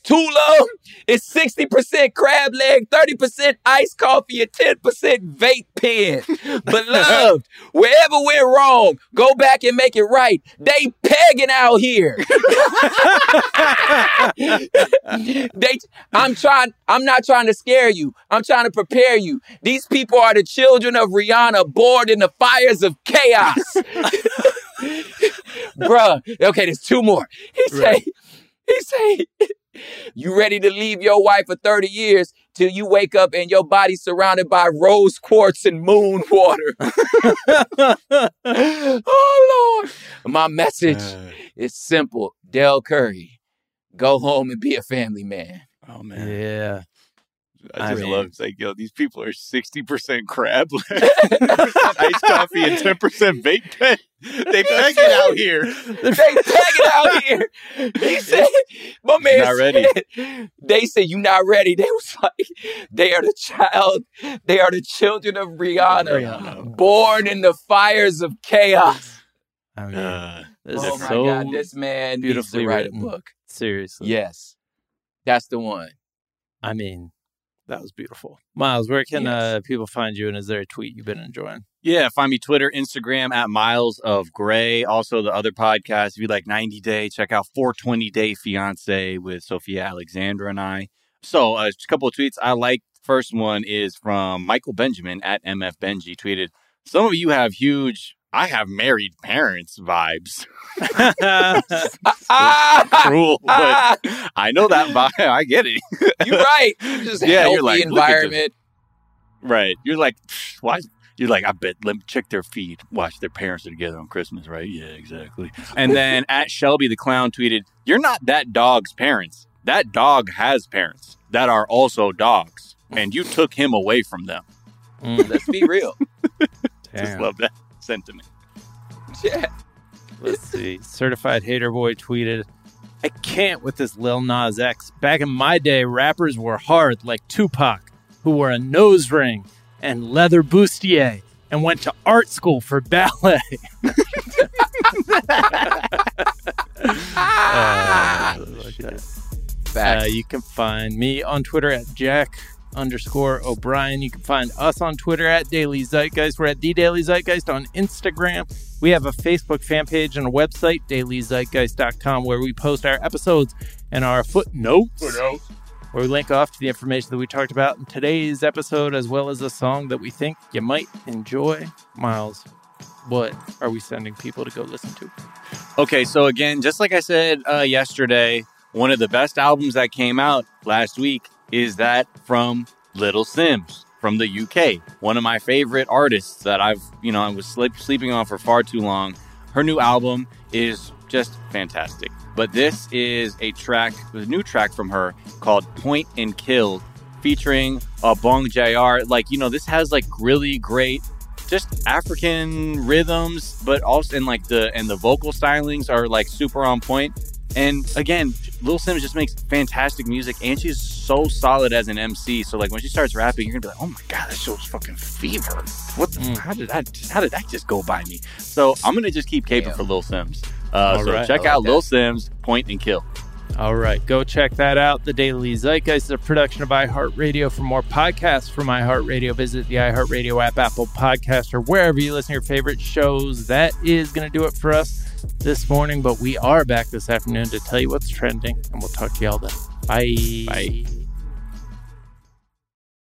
Tulum is 60% crab leg, 30% iced coffee, and 10% vape pen. Beloved, wherever we're wrong, go back and make it right. They pegging out here. they I'm trying I'm not trying to scare you. I'm trying to prepare you. These people are the children of Rihanna born in the fires of chaos. Bruh. Okay, there's two more. He say, he say, you ready to leave your wife for 30 years till you wake up and your body surrounded by rose quartz and moon water. oh Lord. My message Uh, is simple. Dell Curry, go home and be a family man. oh man, Yeah. I I just mean- love it's like yo, these people are sixty percent crab, 10% iced coffee, and ten percent vape pen. They peg it out here. They tag it out here. He said, my man Not ready. said- They said you not ready. They was like, they are the child, they are the children of Rihanna, Rihanna. born in the fires of chaos. I mean, Uh, this oh is my so God, this man needs to beautifully write written. a book. seriously. Yes, that's the one. I mean, that was beautiful. Miles, where can Yes. uh, people find you? And is there a tweet you've been enjoying? Yeah, find me Twitter, Instagram at Miles of Gray. Also, the other podcast, if you like 90 Day, check out 420 Day Fiance with Sophia Alexandra and I. So, uh, a couple of tweets I like. First one is from Michael Benjamin at MF Benji. Tweeted, Some of you have huge, I have married parents vibes. Cruel, but I know that vibe. I get it. you're right. Just Yeah, you're like, look at this. environment. Right. You're like, why? You're like, I bet, let me check their feed. Watch their parents are together on Christmas, right? Yeah, exactly. And then at Shelby the Clown tweeted, You're not that dog's parents. That dog has parents that are also dogs. And you took him away from them. Mm, Let's be real. Just damn. love that sentiment. Yeah. Let's see. Certified Hater Boy tweeted, I can't with this Lil Nas X. Back in my day, rappers were hard like Tupac, who wore a nose ring and leather bustier and went to art school for ballet. Ah, Uh, like. Facts. Uh, you can find me on Twitter at Jack underscore O'Brien. You can find us on Twitter at Daily Zeitgeist. We're at The Daily Zeitgeist on Instagram. We have a Facebook fan page and a website, dailyzeitgeist.com, where we post our episodes and our footnotes, where we link off to the information that we talked about in today's episode, as well as a song that we think you might enjoy. Miles, what are we sending people to go listen to? Okay, so again, just like I said uh, yesterday, one of the best albums that came out last week is that from Little Simz from the UK. One of my favorite artists that I've, you know, I was sleep- sleeping on for far too long. Her new album is just fantastic. But this is a track, a new track from her called Point and Kill, featuring uh, Obongjayar. Like, you know, this has like really great just African rhythms, but also and like the and the vocal stylings are like super on point. And again, Lil Simz just makes fantastic music, and she's so solid as an MC. So like when she starts rapping, you're gonna be like, "Oh my god, that show's fucking fever! What? The, Mm. How did that? How did that just go by me?" So I'm gonna just keep caping Yeah. for Lil Simz. Uh, so right. check like out that. Lil Simz, Point and Kill. All right, go check that out. The Daily Zeitgeist is a production of iHeartRadio. For more podcasts from iHeartRadio, visit the iHeartRadio app, Apple Podcast, or wherever you listen to your favorite shows. That is going to do it for us this morning, but we are back this afternoon to tell you what's trending, and we'll talk to y'all then. Bye. Bye.